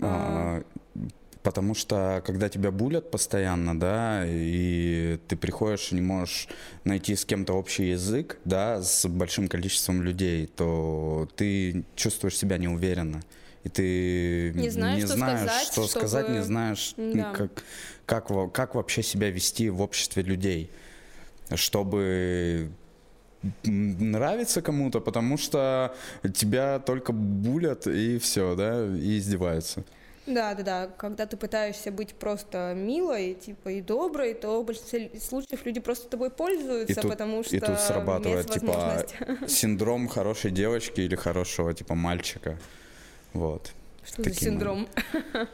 А, А, Потому что когда тебя булят постоянно, да, и ты приходишь и не можешь найти с кем-то общий язык, да, с большим количеством людей, то ты чувствуешь себя неуверенно. И ты Не знаешь, что сказать, что сказать, не чтобы- знаешь, Да. как, как, как вообще себя вести в обществе людей, чтобы нравиться кому-то, потому что тебя только булят и все, да, и издеваются. Да, да, да. Когда ты пытаешься быть просто милой, типа и доброй, то в большинстве случаев люди просто тобой пользуются, И тут- потому что И тут срабатывает, типа, синдром хорошей девочки или хорошего, типа, мальчика. Вот. Что за таким синдром?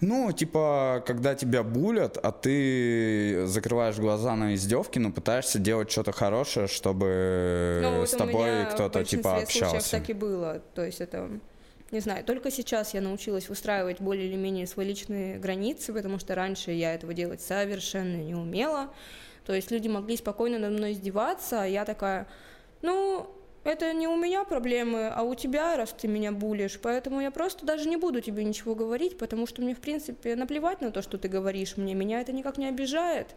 Ну, типа, когда тебя булят, а ты закрываешь глаза на издевки, но пытаешься делать что-то хорошее, чтобы Ну, вот с тобой кто-то, типа, общался. так и было. То есть это, не знаю, только сейчас я научилась выстраивать более или менее свои личные границы, потому что раньше я этого делать совершенно не умела. То есть люди могли спокойно над мной издеваться, а я такая, ну, это не у меня проблемы, а у тебя, раз ты меня булишь. Поэтому я просто даже не буду тебе ничего говорить, потому что мне, в принципе, наплевать на то, что ты говоришь мне. Меня это никак не обижает.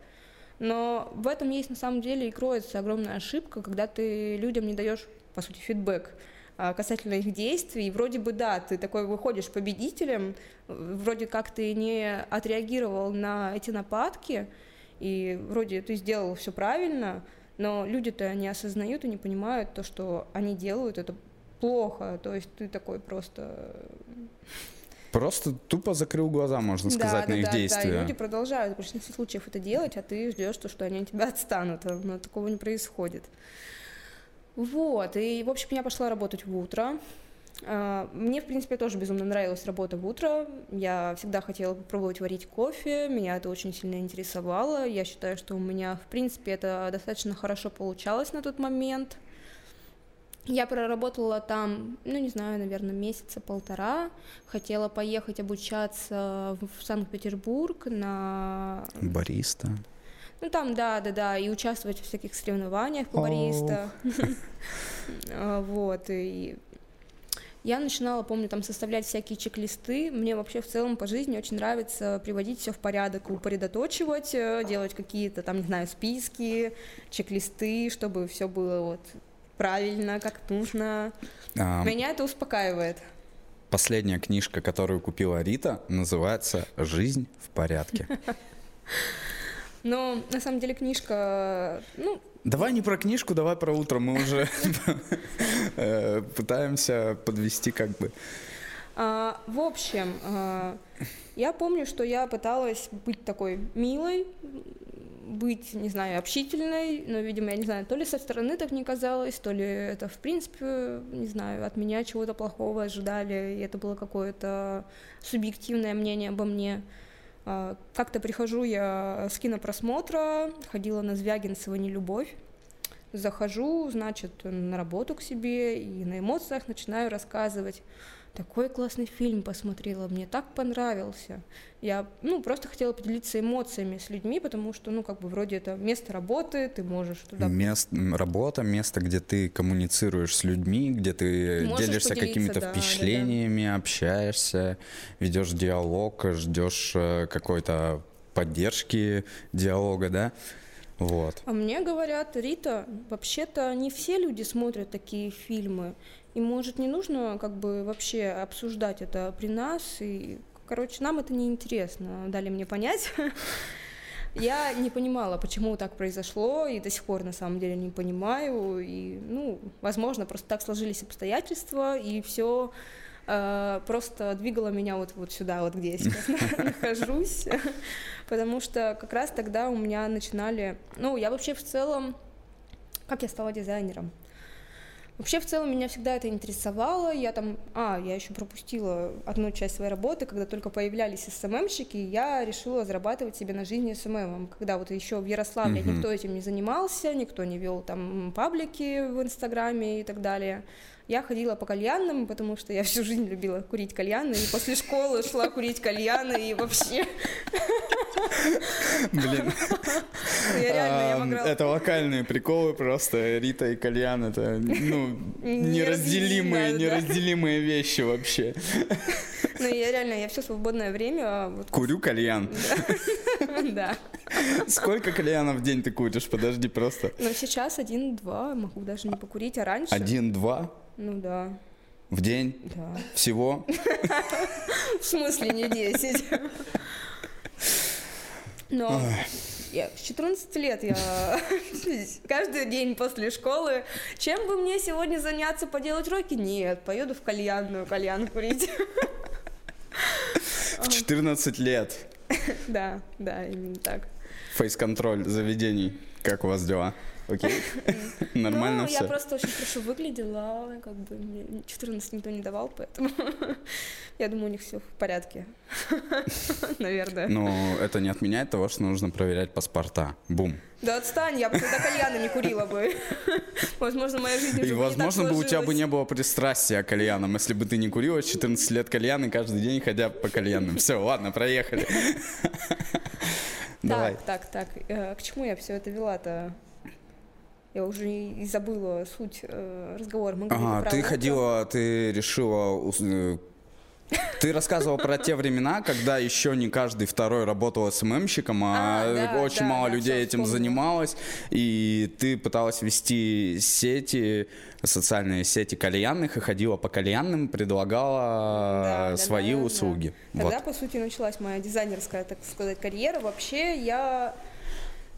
Но в этом есть на самом деле и кроется огромная ошибка, когда ты людям не даешь, по сути, фидбэк касательно их действий. И вроде бы да, ты такой выходишь победителем, вроде как ты не отреагировал на эти нападки, И вроде ты сделал все правильно, но люди-то не осознают и не понимают то, что они делают, это плохо. То есть ты такой просто... Просто тупо закрыл глаза, можно сказать, да, на да, их да, действия. Да, и люди продолжают в большинстве случаев это делать, а ты ждешь, что они от тебя отстанут. А, Но такого не происходит. Вот, и, в общем, я пошла работать в утро. А, Мне, в принципе, тоже безумно нравилась работа в утро. Я всегда хотела попробовать варить кофе, меня это очень сильно интересовало. Я считаю, что у меня, в принципе, это достаточно хорошо получалось на тот момент. Я проработала там, ну, не знаю, наверное, месяца полтора. Хотела поехать обучаться в Санкт-Петербург на... Бариста. Ну, там, да, да, да, и участвовать в всяких соревнованиях по Ох. бариста. А, Вот, и я начинала, помню, там составлять всякие чек-листы. Мне вообще в целом по жизни очень нравится приводить все в порядок, упорядочивать, э, делать какие-то там, не знаю, списки, чек-листы, чтобы все было вот правильно, как нужно. А, Меня это успокаивает. Последняя книжка, которую купила Рита, называется «Жизнь в порядке». Но на самом деле книжка, ну, Давай не про книжку, давай про утро. Мы уже э, пытаемся подвести как бы. А, в общем, а, я помню, что я пыталась быть такой милой, быть, не знаю, общительной, но, видимо, я не знаю, то ли со стороны так не казалось, то ли это, в принципе, не знаю, от меня чего-то плохого ожидали, и это было какое-то субъективное мнение обо мне. Как-то прихожу я с кинопросмотра, ходила на Звягинцева «Нелюбовь», захожу, значит, на работу к себе и на эмоциях начинаю рассказывать. Такой классный фильм посмотрела, мне так понравился. Я, ну, просто хотела поделиться эмоциями с людьми, потому что, ну, как бы, вроде это место работы, ты можешь туда... Мест, работа, место, где ты коммуницируешь с людьми, где ты Можешь делишься какими-то да, да, да. впечатлениями, общаешься, ведешь диалог, ждешь э, какой-то поддержки диалога, да? Вот. А мне говорят, Рита, вообще-то не все люди смотрят такие фильмы, и, может, не нужно, как бы, вообще обсуждать это при нас, и, короче, нам это не интересно, дали мне понять. Я не понимала, почему так произошло, и до сих пор на самом деле не понимаю. И, ну, возможно, просто так сложились обстоятельства, и все просто двигало меня вот, вот сюда, вот где я сейчас нахожусь. Потому что как раз тогда у меня начинали... Ну, я вообще в целом... Как я стала дизайнером? Вообще, в целом, меня всегда это интересовало. Я там, а, я еще пропустила одну часть своей работы, когда только появлялись СММщики, я решила зарабатывать себе на жизни СММом. Когда вот еще в Ярославле Мгм. никто этим не занимался, никто не вел там паблики в Инстаграме и так далее. Я ходила по кальянным, потому что я всю жизнь любила курить кальяны, и после школы шла курить кальяны, и вообще Блин, я реально, я ам, могла... это локальные приколы просто. Рита и кальян это, ну, неразделимые, неразделимые вещи вообще. Ну, я реально, я все свободное время, вот, Курю кальян. да. Сколько кальянов в день ты куришь? Подожди, просто. Но сейчас один-два, могу даже не покурить, а раньше... Один-два Ну да, в день да. всего? В смысле не 10? Но я, с 14 лет я каждый день после школы, чем бы мне сегодня заняться, поделать уроки? Нет, поеду в кальянную, кальян курить. В 14 лет. Да, да, именно так. Фейс-контроль заведений. Как у вас дела? Окей? Нормально ну, я все? просто очень хорошо выглядела, как бы мне 14 никто не давал, поэтому я думаю, у них все в порядке. Наверное. Но это не отменяет того, что нужно проверять паспорта. Бум. Да отстань, я бы тогда кальяна не курила бы. Возможно, моя жизнь уже И, возможно, бы у тебя бы не было пристрастия к кальянам, если бы ты не курила с 14 лет кальяны каждый день, ходя по кальянам. Все, ладно, проехали. Давай. Так, так, так. э, К чему я все это вела-то? Я уже и забыла суть э, разговора. Мы Ага, ты утро. ходила, ты решила... э, Ты рассказывала про те времена, когда еще не каждый второй работал СММщиком, а, А, да, очень да, мало да, людей этим вспомнила. занималось, и ты пыталась вести сети, социальные сети кальянных, и ходила по кальянным, предлагала Да, да, свои да, да. услуги. Тогда, Вот. по сути, началась моя дизайнерская, так сказать, карьера. Вообще, я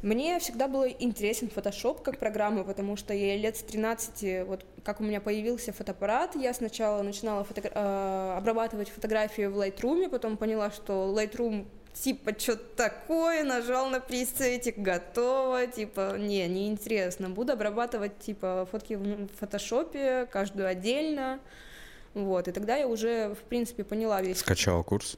Мне всегда был интересен Photoshop как программа, потому что я лет с 13, вот как у меня появился фотоаппарат, я сначала начинала фото- э, обрабатывать фотографии в Lightroom, потом поняла, что Lightroom типа что-то такое, нажал на пресетик, готово, типа, не, неинтересно, буду обрабатывать, типа, фотки в фотошопе, каждую отдельно, вот, и тогда я уже, в принципе, поняла весь... Скачала курс?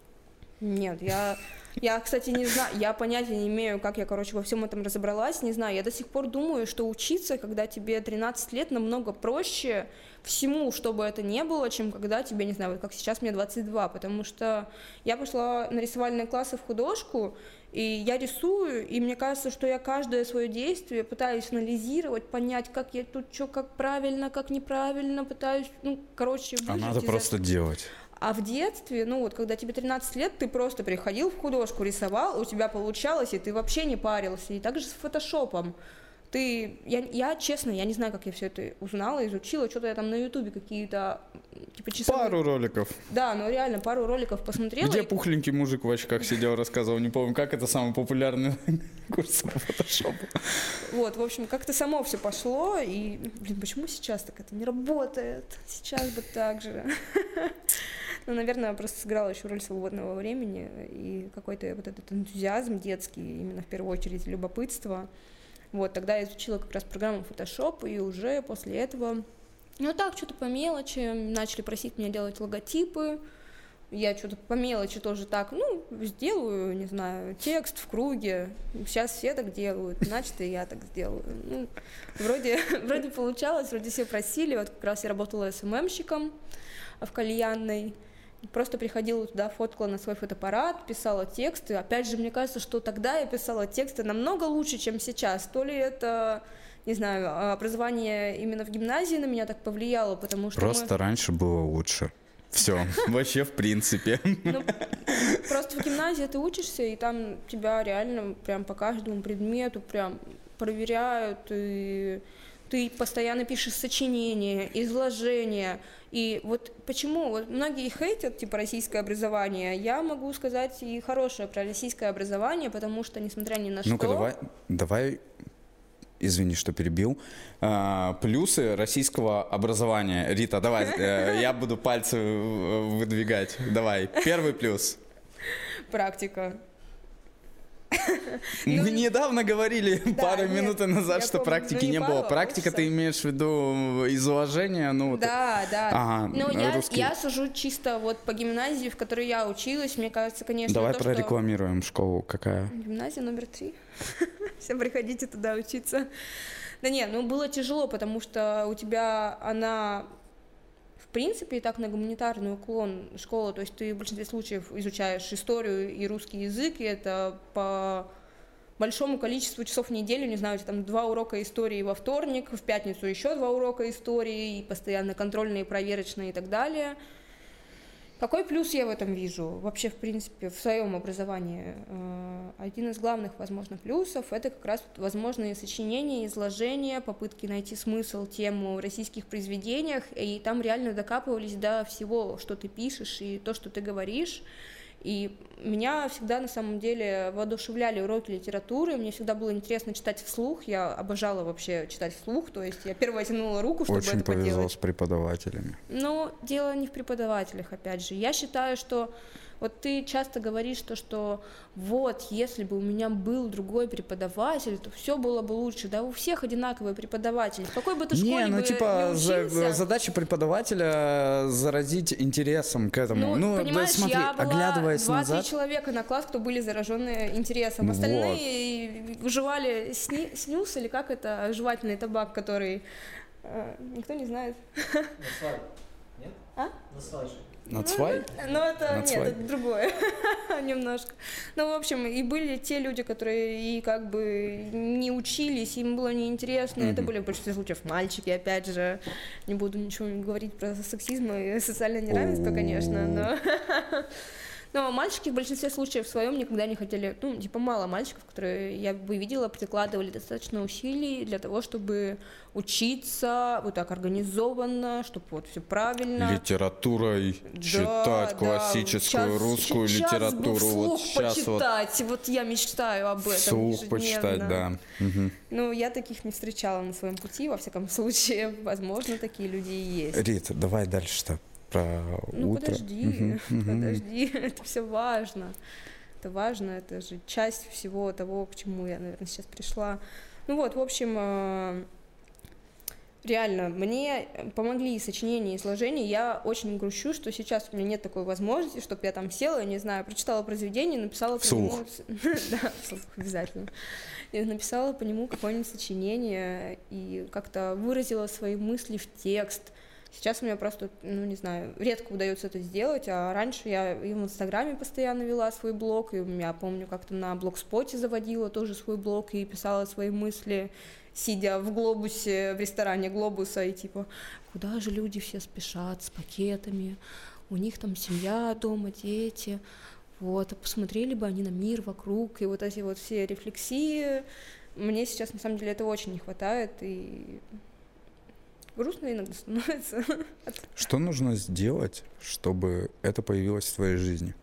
Нет, я я, кстати, не знаю, я понятия не имею, как я, короче, во всем этом разобралась, не знаю. Я до сих пор думаю, что учиться, когда тебе 13 лет, намного проще всему, чтобы это не было, чем когда тебе, не знаю, вот как сейчас мне 22, потому что я пошла на рисовальные классы в художку, и я рисую, и мне кажется, что я каждое свое действие пытаюсь анализировать, понять, как я тут что, как правильно, как неправильно, пытаюсь, ну, короче, А надо просто этого. делать. А в детстве, ну вот, когда тебе 13 лет, ты просто приходил в художку, рисовал, у тебя получалось, и ты вообще не парился. И также с фотошопом. Ты, я, я честно, я не знаю, как я все это узнала, изучила, что-то я там на ютубе какие-то, типа часовые... Пару роликов. Да, ну реально, пару роликов посмотрела. Где и... пухленький мужик в очках сидел, рассказывал, не помню, как это самый популярный курс по фотошопу. Вот, в общем, как-то само все пошло, и, блин, почему сейчас так это не работает? Сейчас бы так же. Ну, наверное, просто сыграла еще роль свободного времени и какой-то вот этот энтузиазм детский, именно в первую очередь любопытство. Вот, тогда я изучила как раз программу Photoshop, и уже после этого, ну так, что-то по мелочи, начали просить меня делать логотипы, я что-то по мелочи тоже так, ну, сделаю, не знаю, текст в круге. Сейчас все так делают, значит, и я так сделаю. Ну, вроде, вроде получалось, вроде все просили. Вот как раз я работала СММщиком в кальянной просто приходила туда, фоткала на свой фотоаппарат, писала тексты. Опять же, мне кажется, что тогда я писала тексты намного лучше, чем сейчас. То ли это не знаю, образование именно в гимназии на меня так повлияло, потому что... Просто мы... раньше было лучше. Все, вообще в принципе. Ну, просто в гимназии ты учишься, и там тебя реально прям по каждому предмету прям проверяют, и ты постоянно пишешь сочинения, изложения, и вот почему вот многие хейтят типа российское образование, я могу сказать и хорошее про российское образование, потому что несмотря ни на Ну-ка, что. давай, давай, извини, что перебил. А, плюсы российского образования. Рита, давай, э, я буду пальцы выдвигать. Давай, первый плюс. Практика. Мы ну, недавно говорили пару минут назад, что практики ну, не было. Практика ты имеешь в виду из уважения? Ну, да, да. Но я сужу чисто вот по гимназии, в которой я училась. Мне кажется, конечно... Давай прорекламируем школу. Какая? Гимназия номер три. Всем приходите туда учиться. Да не, ну было тяжело, потому что у тебя она принципе, и так на гуманитарный уклон школа, то есть ты в большинстве случаев изучаешь историю и русский язык, и это по большому количеству часов в неделю, не знаю, там два урока истории во вторник, в пятницу еще два урока истории, и постоянно контрольные, проверочные и так далее – какой плюс я в этом вижу? Вообще, в принципе, в своем образовании э, один из главных, возможно, плюсов – это как раз возможные сочинения, изложения, попытки найти смысл, тему в российских произведениях, и там реально докапывались до всего, что ты пишешь и то, что ты говоришь. И меня всегда на самом деле воодушевляли уроки литературы, мне всегда было интересно читать вслух, я обожала вообще читать вслух, то есть я первая тянула руку, чтобы Очень это повезло поделать. с преподавателями. Но дело не в преподавателях, опять же. Я считаю, что вот ты часто говоришь то, что вот, если бы у меня был другой преподаватель, то все было бы лучше. Да, у всех одинаковые преподаватели. В какой бы ты школе не, ну бы типа не учился, задача преподавателя заразить интересом к этому. Ну, ну понимаешь, да, смотри, я была оглядываясь 2 назад. человека на класс, кто были заражены интересом. Ну Остальные вот. жевали сни, снюс или как это жевательный табак, который э, никто не знает. Насвай. Нет? А? Насвай же. Нацвай? Ну, это нет, это другое немножко. Ну, в общем, и были те люди, которые и как бы не учились, им было неинтересно. Это были в большинстве случаев мальчики, опять же. Не буду ничего говорить про сексизм и социальное неравенство, конечно, но... Но мальчики в большинстве случаев в своем никогда не хотели, ну, типа мало мальчиков, которые я бы видела, прикладывали достаточно усилий для того, чтобы учиться вот так организованно, чтобы вот все правильно. Литературой Да, читать да, классическую час- русскую час бы литературу. Вот вслух сейчас вот почитать. Вот. я мечтаю об этом вслух почитать, да. Мгм. Ну, я таких не встречала на своем пути, во всяком случае. Возможно, такие люди и есть. Рита, давай дальше-то про Ну, утро. подожди, подожди, это все важно. Это важно, это же часть всего того, к чему я, наверное, сейчас пришла. Ну вот, в общем, э, реально, мне помогли сочинения, и сложения. Я очень грущу, что сейчас у меня нет такой возможности, чтобы я там села, не знаю, прочитала произведение, написала по нему... Да, вслух обязательно. Написала по нему какое-нибудь сочинение и как-то выразила свои мысли в текст. Сейчас у меня просто, ну, не знаю, редко удается это сделать, а раньше я и в Инстаграме постоянно вела свой блог, и меня, помню, как-то на блогспоте заводила тоже свой блог и писала свои мысли, сидя в глобусе, в ресторане глобуса, и типа, куда же люди все спешат с пакетами, у них там семья дома, дети, вот, а посмотрели бы они на мир вокруг, и вот эти вот все рефлексии, мне сейчас, на самом деле, этого очень не хватает, и грустно иногда становится. Что нужно сделать, чтобы это появилось в твоей жизни?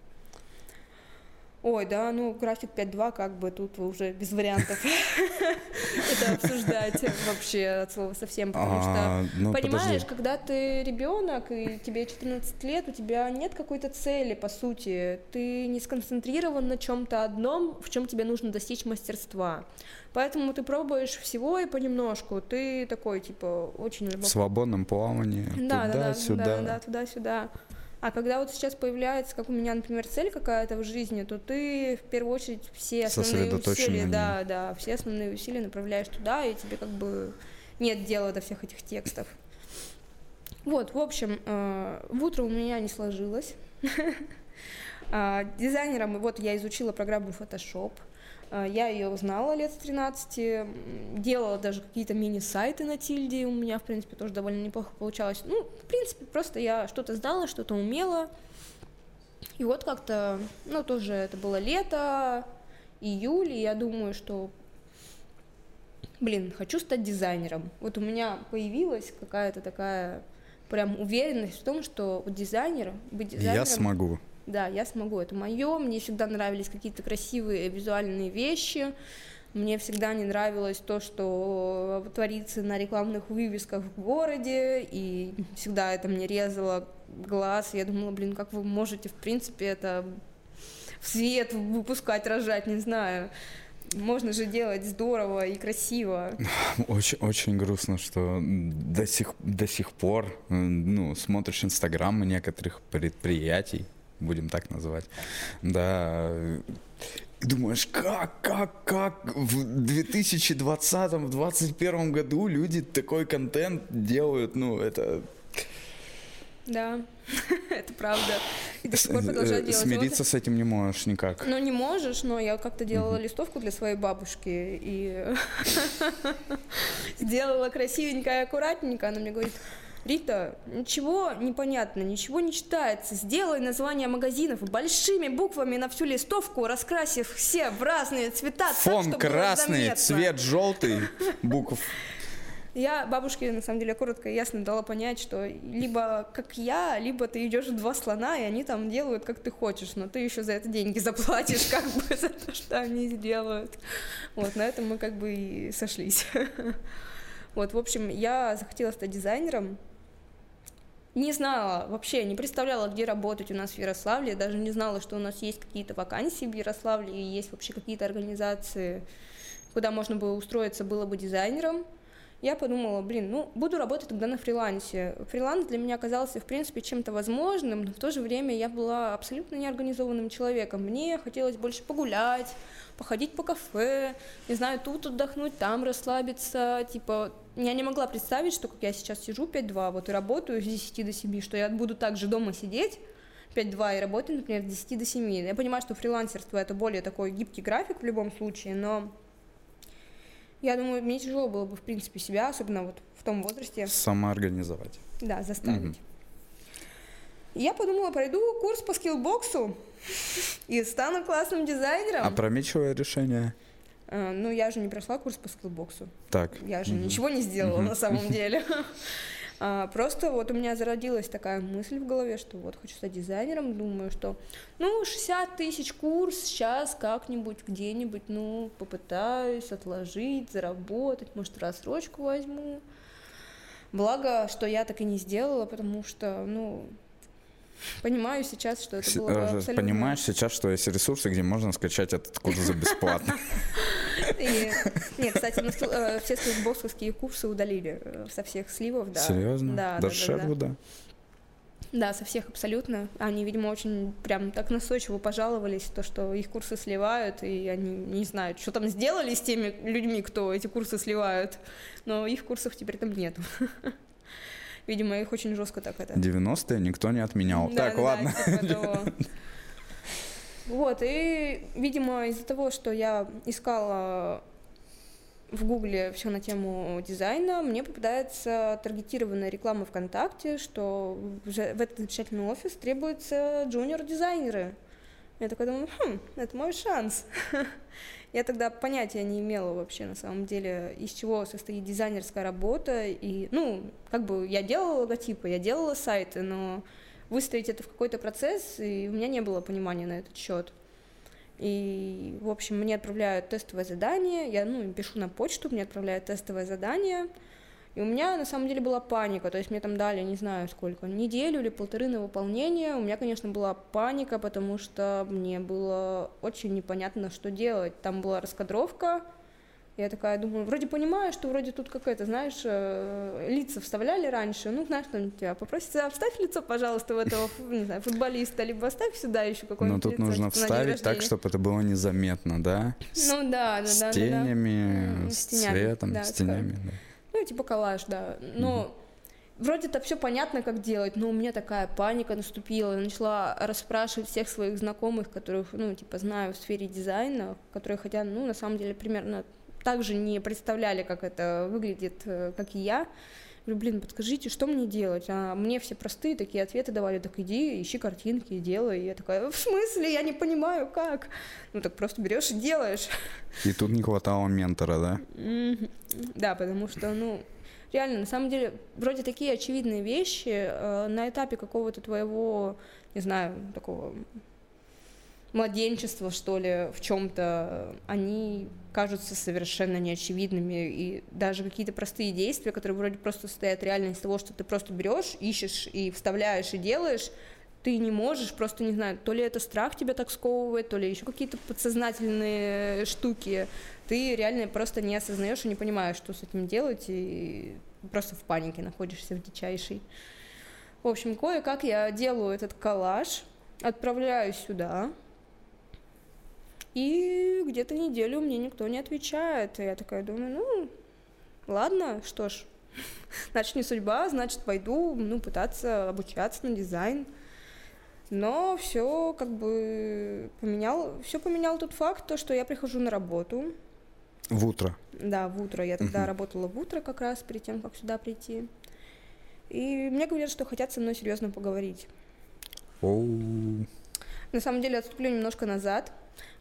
Ой, да, ну график 5.2, как бы тут уже без вариантов это обсуждать вообще от слова совсем, потому что А, ну, Понимаешь, когда ты ребенок и тебе 14 лет, у тебя нет какой-то цели, по сути. Ты не сконцентрирован на чем-то одном, в чем тебе нужно достичь мастерства. Поэтому ты пробуешь всего и понемножку. Ты такой, типа, очень В свободном плавании, Да, да, да, туда-сюда. да, да, туда-сюда. А когда вот сейчас появляется, как у меня, например, цель какая-то в жизни, то ты в первую очередь все основные усилия, да, да, все основные усилия направляешь туда, и тебе как бы нет дела до всех этих текстов. Вот, в общем, э, в утро у меня не сложилось. А, Дизайнером, вот я изучила программу Photoshop. А, Я ее узнала лет с 13, м, делала даже какие-то мини-сайты на тильде, у меня, в принципе, тоже довольно неплохо получалось. Ну, в принципе, просто я что-то знала, что-то умела. И вот как-то, ну, тоже это было лето, июль, и я думаю, что, блин, хочу стать дизайнером. Вот у меня появилась какая-то такая прям уверенность в том, что дизайнер, быть дизайнером... Я смогу. Да, я смогу, это мое. Мне всегда нравились какие-то красивые визуальные вещи. Мне всегда не нравилось то, что творится на рекламных вывесках в городе, и всегда это мне резало глаз. Я думала, блин, как вы можете, в принципе, это в свет выпускать, рожать, не знаю. Можно же делать здорово и красиво. Очень, очень грустно, что до сих, до сих пор э, ну, смотришь инстаграмы некоторых предприятий, будем так называть, да, и думаешь, как, как, как в 2020-2021 году люди такой контент делают, ну, это... Да, это правда. И до сих пор э, продолжаю делать. Смириться с этим не можешь никак. Ну, не можешь, но я как-то делала листовку для своей бабушки и сделала красивенько и аккуратненько. Она мне говорит, Рита, ничего не понятно, ничего не читается. Сделай название магазинов большими буквами на всю листовку, раскрасив все в разные цвета. так, Фон было красный, заметно». цвет желтый, букв. Я бабушке, на самом деле, коротко и ясно дала понять, что либо как я, либо ты идешь в два слона, и они там делают, как ты хочешь, но ты еще за это деньги заплатишь, как бы за то, что они сделают. Вот, на этом мы как бы и сошлись. Вот, в общем, я захотела стать дизайнером. Не знала вообще, не представляла, где работать у нас в Ярославле, даже не знала, что у нас есть какие-то вакансии в Ярославле, и есть вообще какие-то организации, куда можно было устроиться, было бы дизайнером. Я подумала, блин, ну, буду работать тогда на фрилансе. Фриланс для меня оказался, в принципе, чем-то возможным, но в то же время я была абсолютно неорганизованным человеком. Мне хотелось больше погулять, походить по кафе, не знаю, тут отдохнуть, там расслабиться. Типа, я не могла представить, что как я сейчас сижу 5-2, вот и работаю с 10 до 7, что я буду также дома сидеть, 5-2 и работать, например, с 10 до 7. Я понимаю, что фрилансерство это более такой гибкий график в любом случае, но я думаю, мне тяжело было бы, в принципе, себя, особенно вот в том возрасте, Самоорганизовать. да, заставить. И я подумала, пройду курс по скиллбоксу и стану классным дизайнером. Опрометчивое решение. А, ну, я же не прошла курс по скиллбоксу. Так. Я же мгм. ничего не сделала Мгм. на самом деле. А, Просто вот у меня зародилась такая мысль в голове, что вот хочу стать дизайнером, думаю, что ну 60 тысяч курс сейчас как-нибудь где-нибудь, ну попытаюсь отложить, заработать, может рассрочку возьму. Благо, что я так и не сделала, потому что, ну, понимаю сейчас, что это было э, бы абсолютно... Понимаешь сейчас, что есть ресурсы, где можно скачать этот курс за бесплатно. Нет, кстати, э, все скиллбоксовские курсы удалили э, со всех сливов, да. Серьезно? Да, да, да, да. Шервуда? Да, со всех абсолютно. Они, видимо, очень прям так настойчиво пожаловались, то, что их курсы сливают, и они не знают, что там сделали с теми людьми, кто эти курсы сливают. Но их курсов теперь там нету. Видимо, их очень жестко так это. 90-е никто не отменял. Да, Так, да, ладно. да, типа. Вот, и, видимо, из-за того, что я искала в Гугле все на тему дизайна, мне попадается таргетированная реклама ВКонтакте, что в этот замечательный офис требуются джуниор-дизайнеры. Я такая думаю, хм, это мой шанс. Я тогда понятия не имела вообще, на самом деле, из чего состоит дизайнерская работа. И, ну, как бы я делала логотипы, я делала сайты, но выстроить это в какой-то процесс, и у меня не было понимания на этот счет. И, в общем, мне отправляют тестовое задание, я, ну, пишу на почту, мне отправляют тестовое задание, и у меня, на самом деле, была паника, то есть мне там дали, не знаю сколько, неделю или полторы на выполнение, у меня, конечно, была паника, потому что мне было очень непонятно, что делать, там была раскадровка, я такая думаю, вроде понимаю, что вроде тут какая-то, знаешь, э, лица вставляли раньше, ну, знаешь, там тебя попросят, «А, вставь лицо, пожалуйста, в этого, не знаю, футболиста, либо оставь сюда еще Но какое-нибудь тут лицо, нужно вставить так, рождения». чтобы это было незаметно, да? Ну да, да, с да, да, да. тенями, М, с тенями, цветом, да, с тенями. да. Ну, типа коллаж, да. Но вроде-то все понятно, как делать, но у меня такая паника наступила. Я начала расспрашивать всех своих знакомых, которых, ну, типа, знаю в сфере дизайна, которые хотя, ну, на самом деле, примерно так же не представляли, как это выглядит, э, как и я. Говорю, блин, подскажите, что мне делать? А мне все простые такие ответы давали, так иди, ищи картинки и делай. И я такая, в смысле, я не понимаю, как? Ну, так просто берешь и делаешь. И тут не хватало ментора, да? Да, потому что, ну, реально, на самом деле, вроде такие очевидные вещи э, на этапе какого-то твоего, не знаю, такого младенчества, что ли, в чем-то, они кажутся совершенно неочевидными. И даже какие-то простые действия, которые вроде просто состоят реально из того, что ты просто берешь, ищешь и вставляешь и делаешь, ты не можешь, просто не знаю, то ли это страх тебя так сковывает, то ли еще какие-то подсознательные штуки. Ты реально просто не осознаешь и не понимаешь, что с этим делать, и просто в панике находишься в дичайшей. В общем, кое-как я делаю этот коллаж, отправляю сюда, и где-то неделю мне никто не отвечает. И я такая думаю, ну, ладно, что ж, значит, не судьба, значит, пойду, ну, пытаться обучаться на дизайн. Но все как бы поменял, все поменял тот факт, то, что я прихожу на работу. В утро. Да, в утро. Я тогда Мгм. работала в утро как раз перед тем, как сюда прийти. И мне говорят, что хотят со мной серьезно поговорить. Оу. На самом деле отступлю немножко назад,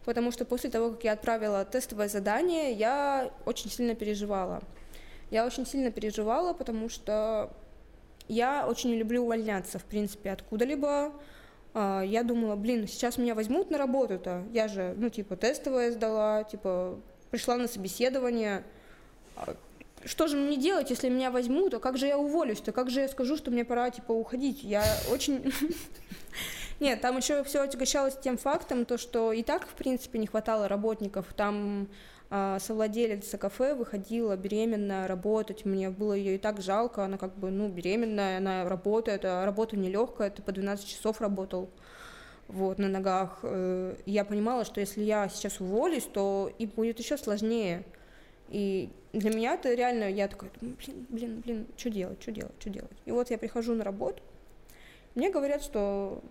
потому что после того, как я отправила тестовое задание, я очень сильно переживала. Я очень сильно переживала, потому что я очень не люблю увольняться, в принципе, откуда-либо. А, Я думала, блин, сейчас меня возьмут на работу-то. Я же, ну, типа, тестовое сдала, типа, пришла на собеседование. А Что же мне делать, если меня возьмут? А как же я уволюсь-то? Как же я скажу, что мне пора, типа, уходить? Я очень... Нет, там еще все отягощалось тем фактом, то, что и так, в принципе, не хватало работников. Там а, совладелица кафе выходила беременная работать. Мне было ее и так жалко. Она как бы, ну, беременная, она работает, а работа нелегкая, ты по 12 часов работал вот, на ногах. Э, Я понимала, что если я сейчас уволюсь, то и будет еще сложнее. И для меня это реально, я такая, блин, блин, блин, что делать, что делать, что делать. И вот я прихожу на работу, мне говорят, что,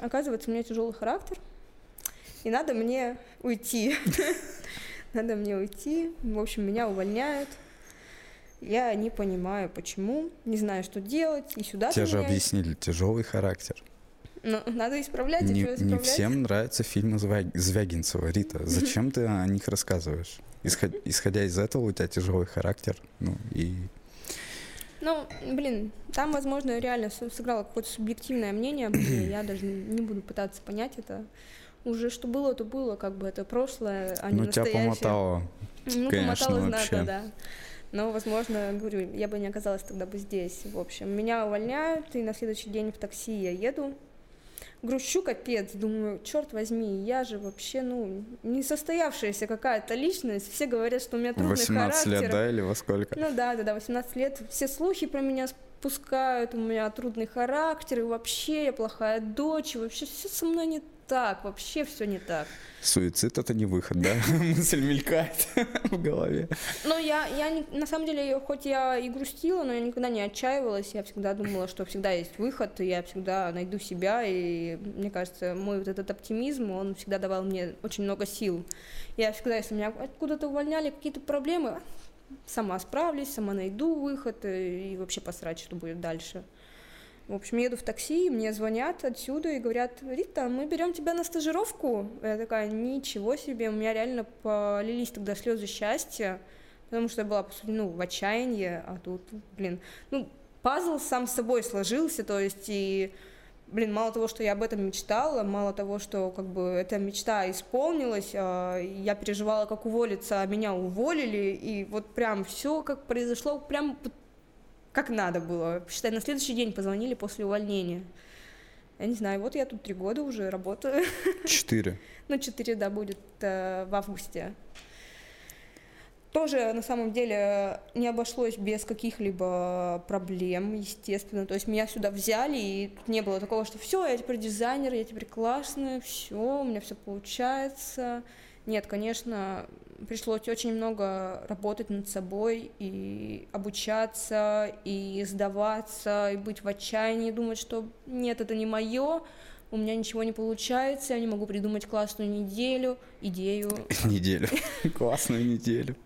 оказывается, у меня тяжелый характер, и надо мне уйти. Надо мне уйти. В общем, меня увольняют. Я не понимаю, почему, не знаю, что делать. И сюда Тебе же объяснили, тяжелый характер. Ну, надо исправлять, а Не, чего не всем нравятся фильмы Звя- Звягинцева, Рита. Зачем ты о них рассказываешь? Исход- Исходя из этого, у тебя тяжелый характер, ну и Ну, блин, там, возможно, реально сыграло какое-то субъективное мнение обо мне. Я даже не буду пытаться понять это. Уже что было, то было, как бы это прошлое, а не ну тебя настоящее. помотало. Ну, конечно, помотало вообще. знатно, да. Но, возможно, говорю, я бы не оказалась тогда бы здесь. В общем, меня увольняют, и на следующий день в такси я еду. Грущу капец, думаю, черт возьми, я же вообще, ну, несостоявшаяся какая-то личность. Все говорят, что у меня трудный 18 характер. лет, да, или во сколько? Ну да, да, да, 18 лет. Все слухи про меня спускают, у меня трудный характер, и вообще я плохая дочь, и вообще все со мной не так, вообще все не так. Суицид это не выход, да? Мысль мелькает в голове. Но я, я не- на самом деле, хоть я и грустила, но я никогда не отчаивалась, я всегда думала, что всегда есть выход, я всегда найду себя, и мне кажется, мой вот этот оптимизм, он всегда давал мне очень много сил. Я всегда, если меня откуда-то увольняли, какие-то проблемы, сама справлюсь, сама найду выход, и, и вообще посрать, что будет дальше. В общем, еду в такси, мне звонят отсюда и говорят, Рита, мы берем тебя на стажировку. Я такая, ничего себе, у меня реально полились тогда слезы счастья, потому что я была, по сути, ну, в отчаянии, а тут, блин, ну, пазл сам с собой сложился, то есть и Блин, мало того, что я об этом мечтала, мало того, что как бы эта мечта исполнилась, а, я переживала, как уволиться, а меня уволили, и вот прям все как произошло, прям как надо было. Считай, на следующий день позвонили после увольнения. Я не знаю, вот я тут три года уже работаю. Четыре. Ну, 4, да, будет э, в августе. Тоже, на самом деле, не обошлось без каких-либо проблем, естественно. То есть меня сюда взяли, и тут не было такого, что все, я теперь дизайнер, я теперь классная, все, у меня все получается. Нет, конечно, пришлось очень много работать над собой и обучаться, и сдаваться, и быть в отчаянии, думать, что нет, это не мое, у меня ничего не получается, я не могу придумать классную неделю, идею. Неделю. Классную неделю.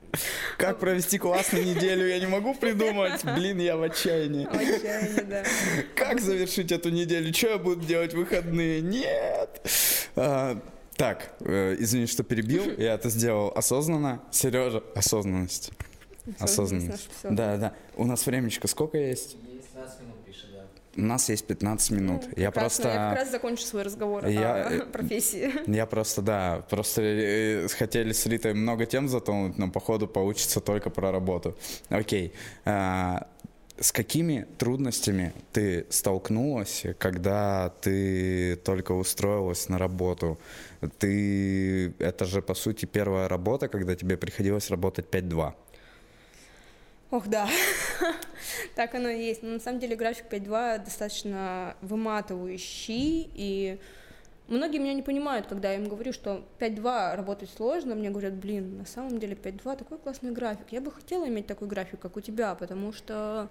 Как провести классную неделю, я не могу придумать. Блин, я в отчаянии. В отчаянии, да. Как завершить эту неделю? Что я буду делать в выходные? Нет. Так, э, извини, что перебил. Я это сделал осознанно. Сережа, осознанность. Осознанность. Да, да. У нас времечко сколько есть? Есть 15 минут пишет, да. У нас есть 15 минут. Ну, я просто... Я как раз закончу свой разговор Я, о э, профессии. Я просто, да, просто э, хотели с Ритой много тем затронуть, но походу получится только про работу. Окей. А, с какими трудностями ты столкнулась, когда ты только устроилась на работу? Ты, это же, по сути, первая работа, когда тебе приходилось работать 5-2. Ох, да. так оно и есть. Но на самом деле график 5.2 достаточно выматывающий, и многие меня не понимают, когда я им говорю, что 5.2 работать сложно, мне говорят, блин, на самом деле 5.2 такой классный график. Я бы хотела иметь такой график, как у тебя, потому что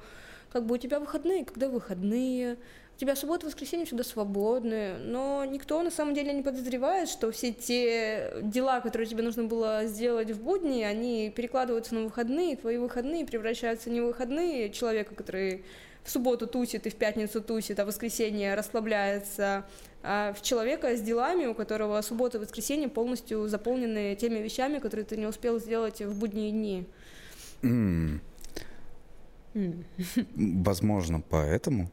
как бы у тебя выходные, когда выходные, у тебя суббота, воскресенье всегда свободны, но никто на самом деле не подозревает, что все те дела, которые тебе нужно было сделать в будни, они перекладываются на выходные, твои выходные превращаются не в выходные человека, который в субботу тусит и в пятницу тусит, а в воскресенье расслабляется, а в человека с делами, у которого суббота и воскресенье полностью заполнены теми вещами, которые ты не успел сделать в будние дни. М, Возможно, поэтому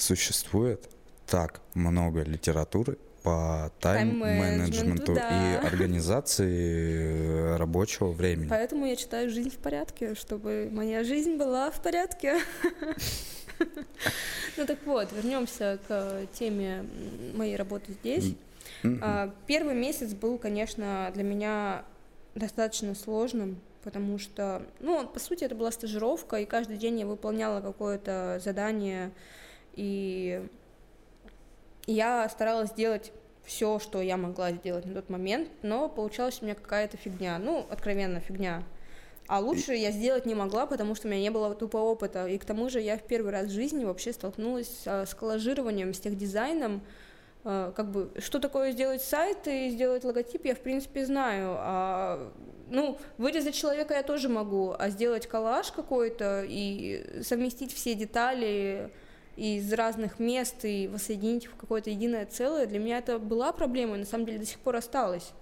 существует так много литературы по Тайм-менеджменту, да. и организации рабочего времени. Поэтому я читаю «Жизнь в порядке», чтобы моя жизнь была в порядке. Ну так вот, вернемся к теме моей работы здесь. А, Первый месяц был, конечно, для меня достаточно сложным, потому что, ну, по сути, это была стажировка, и каждый день я выполняла какое-то задание, и я старалась сделать все, что я могла сделать на тот момент, но получалась у меня какая-то фигня, ну, откровенно фигня. А лучше я сделать не могла, потому что у меня не было тупо опыта. И к тому же я в первый раз в жизни вообще столкнулась а, с коллажированием, с техдизайном. А, Как бы, что такое сделать сайт и сделать логотип, я в принципе знаю. А, ну, вырезать человека я тоже могу, а сделать коллаж какой-то и совместить все детали, из разных мест и воссоединить в какое-то единое целое, для меня это была проблема, и на самом деле до сих пор осталось.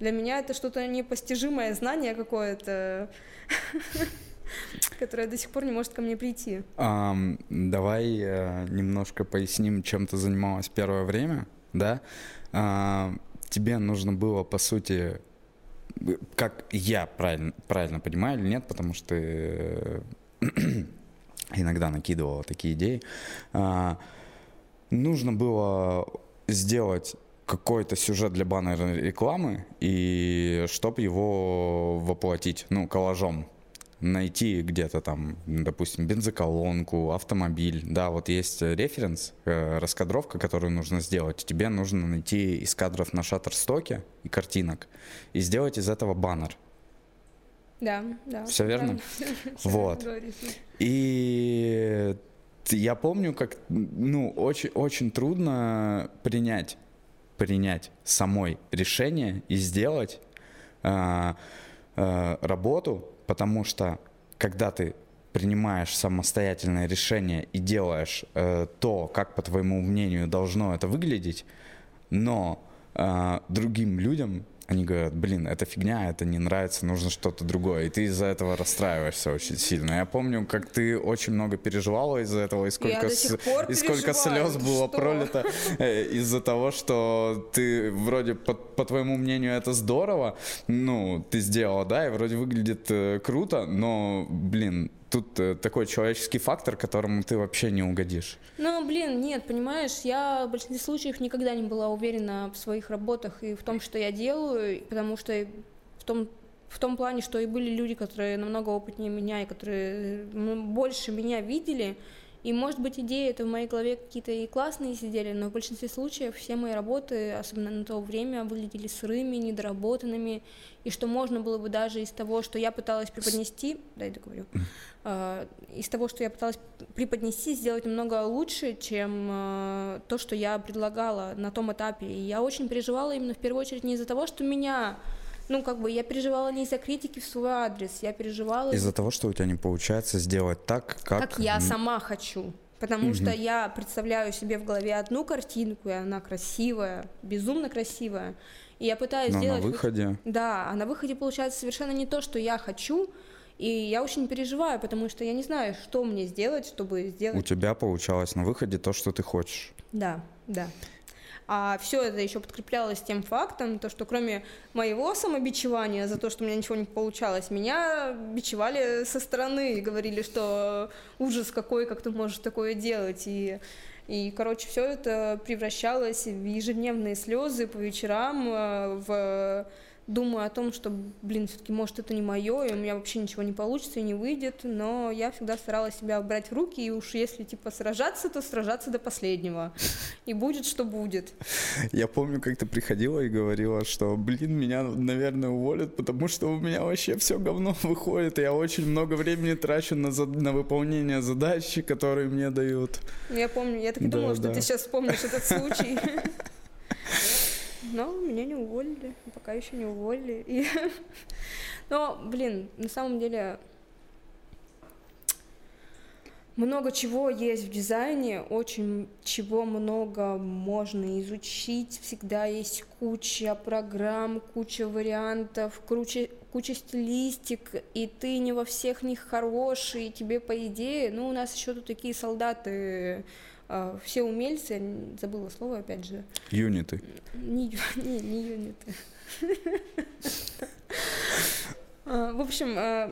Для меня это что-то непостижимое знание какое-то, которое до сих пор не может ко мне прийти. Давай uh, немножко поясним, чем ты занималась первое время, да? Uh, тебе нужно было, по сути, как я правильно, правильно понимаю или нет, потому что э, иногда накидывала такие идеи, uh, нужно было сделать какой-то сюжет для баннерной рекламы, и чтобы его воплотить, ну, коллажом, найти где-то там, допустим, бензоколонку, автомобиль, да, вот есть референс, э, раскадровка, которую нужно сделать, тебе нужно найти из кадров на шаттерстоке и картинок и сделать из этого баннер. Да, да. Все верно? Вот. И я помню, как, ну, очень, очень трудно принять принять самой решение и сделать э, э, работу, потому что когда ты принимаешь самостоятельное решение и делаешь э, то, как по твоему мнению должно это выглядеть, но э, другим людям они говорят, блин, это фигня, это не нравится, нужно что-то другое. И ты из-за этого расстраиваешься очень сильно. Я помню, как ты очень много переживала из-за этого, и сколько, с... и сколько слез было что? пролито э, из-за того, что ты вроде, по, по твоему мнению, это здорово, ну, ты сделала, да, и вроде выглядит э, круто, но, блин, тут э, такой человеческий фактор, которому ты вообще не угодишь. Ну, блин, нет, понимаешь, я в большинстве случаев никогда не была уверена в своих работах и в том, что я делаю, потому что в том, в том плане, что и были люди, которые намного опытнее меня и которые больше меня видели, и, может быть, идеи это в моей голове какие-то и классные сидели, но в большинстве случаев все мои работы, особенно на то время, выглядели сырыми, недоработанными, и что можно было бы даже из того, что я пыталась преподнести, дай договорю, э, из того, что я пыталась преподнести, сделать намного лучше, чем э, то, что я предлагала на том этапе. И я очень переживала именно в первую очередь не из-за того, что меня ну, как бы я переживала не из-за критики в свой адрес, я переживала... Из-за того, что у тебя не получается сделать так, как... Как я сама хочу. Потому угу. что я представляю себе в голове одну картинку, и она красивая, безумно красивая. И я пытаюсь Но сделать... на выходе... Да, а на выходе получается совершенно не то, что я хочу, и я очень переживаю, потому что я не знаю, что мне сделать, чтобы сделать... У тебя получалось на выходе то, что ты хочешь. Да, да. А все это еще подкреплялось тем фактом, то, что кроме моего самобичевания за то, что у меня ничего не получалось, меня бичевали со стороны и говорили, что ужас какой, как ты можешь такое делать. И и, короче, все это превращалось в ежедневные слезы по вечерам, э, в думаю о том, что, блин, все-таки, может, это не мое, и у меня вообще ничего не получится и не выйдет, но я всегда старалась себя брать в руки, и уж если, типа, сражаться, то сражаться до последнего. И будет, что будет. Я помню, как ты приходила и говорила, что, блин, меня, наверное, уволят, потому что у меня вообще все говно выходит, и я очень много времени трачу на, за... на выполнение задач, которые мне дают. Я помню, я так и да, думала, да. что ты сейчас вспомнишь этот случай. Но меня не уволили, пока еще не уволили. И... Но, блин, на самом деле много чего есть в дизайне, очень чего много можно изучить, всегда есть куча программ, куча вариантов, куча, куча стилистик, и ты не во всех них хороший, и тебе по идее, ну у нас еще тут такие солдаты все умельцы, забыла слово опять же. Юниты. Не, не, не юниты. А, в общем, а,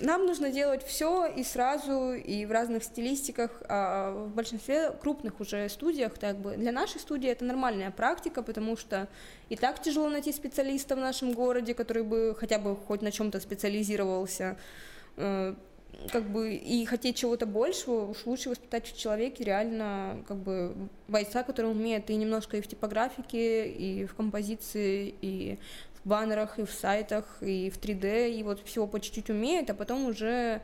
нам нужно делать все и сразу, и в разных стилистиках. В большинстве крупных уже студиях, так бы, для нашей студии это нормальная практика, потому что и так тяжело найти специалиста в нашем городе, который бы хотя бы хоть на чем-то специализировался как бы и хотеть чего-то большего, уж лучше воспитать в человеке реально как бы бойца, который умеет и немножко и в типографике, и в композиции, и в баннерах, и в сайтах, и в 3D, и вот всего по чуть-чуть умеет, а потом уже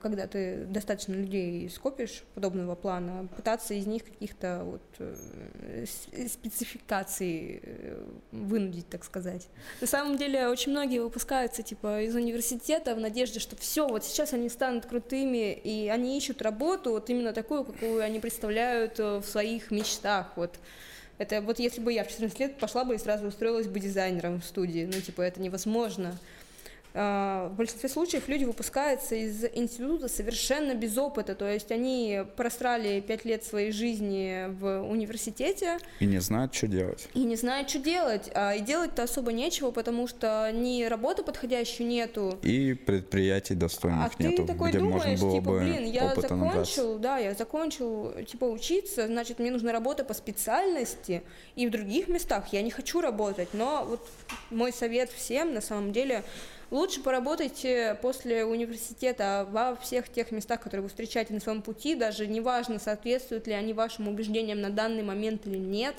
когда ты достаточно людей скопишь подобного плана, пытаться из них каких-то вот э, спецификаций э, вынудить, так сказать. На самом деле очень многие выпускаются типа из университета в надежде, что все, вот сейчас они станут крутыми, и они ищут работу вот именно такую, какую они представляют в своих мечтах. Вот это вот если бы я в 14 лет пошла бы и сразу устроилась бы дизайнером в студии, ну типа это невозможно. А, в большинстве случаев люди выпускаются из института совершенно без опыта, то есть они просрали пять лет своей жизни в университете. И не знают, что делать. И не знают, что делать. А и делать-то особо нечего, потому что ни работы подходящей нету. И предприятий достойных а нету, ты такой где думаешь, можно было типа, бы блин, я закончил, да, я закончил, типа, учиться, значит, мне нужна работа по специальности, и в других местах я не хочу работать, но вот мой совет всем, на самом деле, Лучше поработайте после университета во всех тех местах, которые вы встречаете на своем пути, даже неважно, соответствуют ли они вашим убеждениям на данный момент или нет.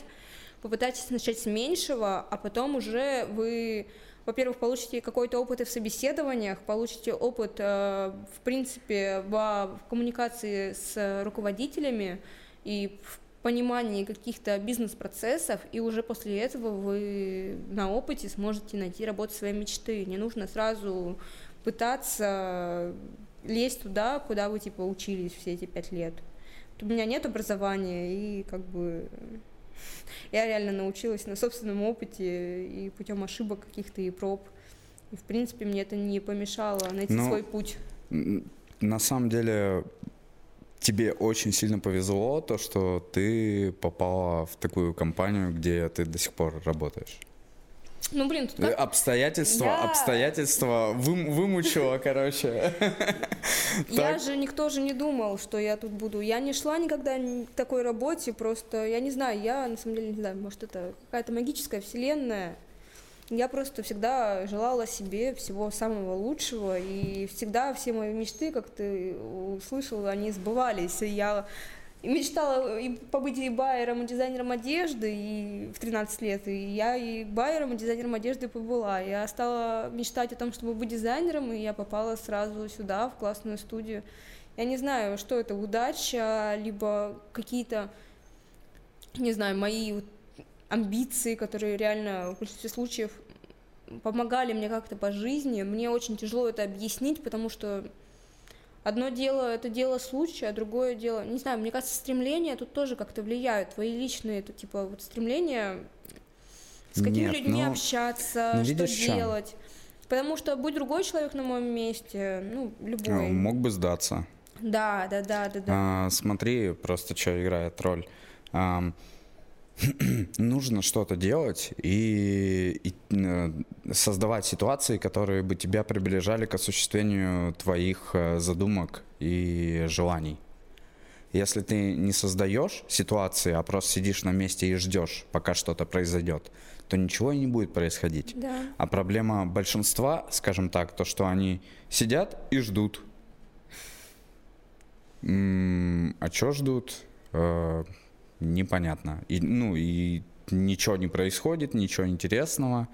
Попытайтесь начать с меньшего, а потом уже вы во-первых, получите какой-то опыт и в собеседованиях, получите опыт, э, в принципе, в коммуникации с руководителями и в понимании каких-то бизнес-процессов, и уже после этого вы на опыте сможете найти работу своей мечты. Не нужно сразу пытаться лезть туда, куда вы типа учились все эти пять лет. У меня нет образования, и как бы я реально научилась на собственном опыте и путем ошибок каких-то и проб. И, в принципе, мне это не помешало найти Но... Ну, свой путь. На самом деле, тебе очень сильно повезло, то, что ты попала в такую компанию, где ты до сих пор работаешь. Ну, блин, тут как... Обстоятельства, я... обстоятельства вы, вымучила, короче. Я же, никто же не думал, что я тут буду. Я не шла никогда к такой работе, просто, я не знаю, я, на самом деле, не знаю, может, это какая-то магическая вселенная, я просто всегда желала себе всего самого лучшего, и всегда все мои мечты, как ты услышал, они сбывались. И я мечтала и побыть и байером, и дизайнером одежды и в 13 лет, и я и байером, и дизайнером одежды побыла. Я стала мечтать о том, чтобы быть дизайнером, и я попала сразу сюда, в классную студию. Я не знаю, что это, удача, либо какие-то, не знаю, мои амбиции, которые реально в большинстве случаев помогали мне как-то по жизни. Мне очень тяжело это объяснить, потому что одно дело это дело случая, а другое дело, не знаю, мне кажется, стремления тут тоже как-то влияют. Твои личные, это типа вот стремления с какими Нет, людьми ну, общаться, ну, что делать. Потому что будь другой человек на моем месте, ну, любой. Мог бы сдаться. Да, да, да, да, да. А, смотри, просто что играет роль. А, нужно что-то делать и, и э, создавать ситуации, которые бы тебя приближали к осуществлению твоих э, задумок и желаний. Если ты не создаешь ситуации, а просто сидишь на месте и ждешь, пока что-то произойдет, то ничего и не будет происходить. Да. А проблема большинства, скажем так, то, что они сидят и ждут. М-м, а что ждут? Э, непонятно. И, ну, и ничего не происходит, ничего интересного.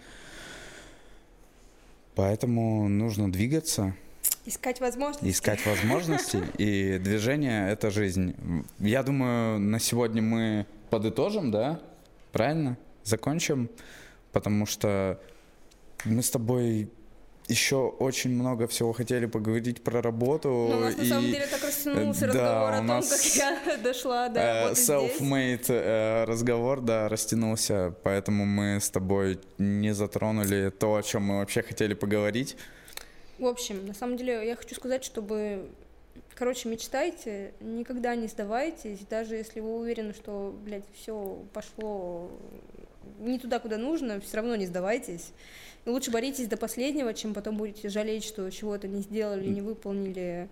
Поэтому нужно двигаться. Искать возможности. Искать возможности. И движение — это жизнь. Я думаю, на сегодня мы подытожим, да? Правильно? Закончим. Потому что мы с тобой еще очень много всего хотели поговорить про работу. Ну, у нас и... на самом деле так растянулся да, разговор о том, как я дошла до э, Self-made э, разговор, да, растянулся, поэтому мы с тобой не затронули то, о чем мы вообще хотели поговорить. В общем, на самом деле я хочу сказать, чтобы Короче, мечтайте, никогда не сдавайтесь, даже если вы уверены, что, блядь, все пошло не туда, куда нужно, все равно не сдавайтесь. И лучше боритесь до последнего, чем потом будете жалеть, что чего-то не сделали, не выполнили.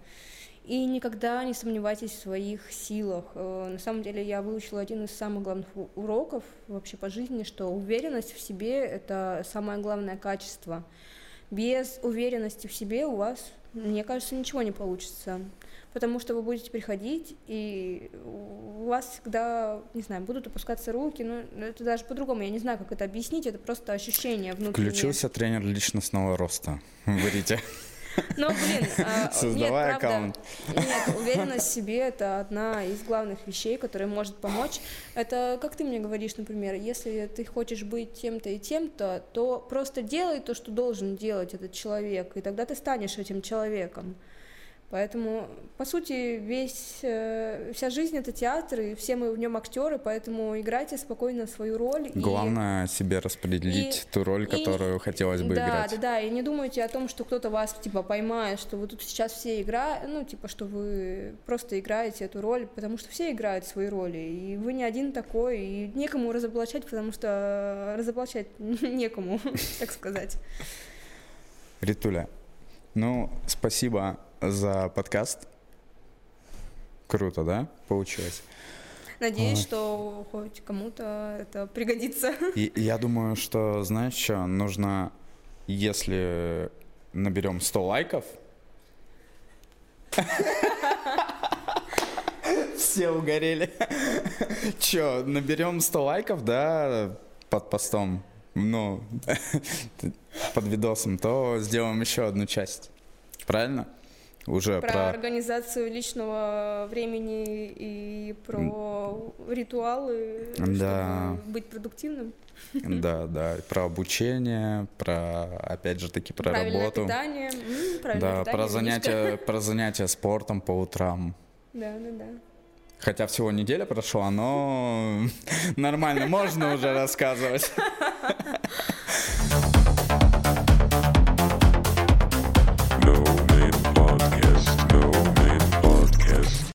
И никогда не сомневайтесь в своих силах. Э, на самом деле я выучила один из самых главных уроков вообще по жизни, что уверенность в себе — это самое главное качество. Без уверенности в себе у вас, мне кажется, ничего не получится потому что вы будете приходить, и у вас всегда, не знаю, будут опускаться руки, ну, это даже по-другому, я не знаю, как это объяснить, это просто ощущение внутреннее. Включился тренер личностного роста, говорите. Ну, блин, а, нет, Создавай правда, аккаунт. Нет, уверенность в себе это одна из главных вещей, которая может помочь. Это как ты мне говоришь, например, если ты хочешь быть тем-то и тем-то, то просто делай то, что должен делать этот человек, и тогда ты станешь этим человеком. Поэтому, по сути, весь, э, вся жизнь это театр, и все мы в нем актеры, поэтому играйте спокойно свою роль. и- Главное себе распределить ту роль, и- которую хотелось бы да, играть. Да, да, и не думайте о том, что кто-то вас, типа, поймает, что вы тут сейчас все играете, ну, типа, что вы просто играете эту роль, потому что все играют свои роли, и вы не один такой, и некому разоблачать, потому что разоблачать некому, так сказать. Ритуля, ну, спасибо за подкаст. Круто, да, получилось? Надеюсь, Ой. что хоть кому-то это пригодится. И я думаю, что, знаешь что, нужно, если наберем 100 лайков, все угорели. Че, наберем 100 лайков, да, под постом, ну, под видосом, то сделаем еще одну часть. Правильно? Уже Про про... организацию личного времени и про ритуалы, Да. чтобы быть продуктивным. Да, да, про обучение, про, опять же таки, про правильное работу. питание. М, правильное Да, питание, про занятия, про занятия спортом по утрам. Да, да, да. Хотя всего неделя прошла, но нормально, можно уже рассказывать.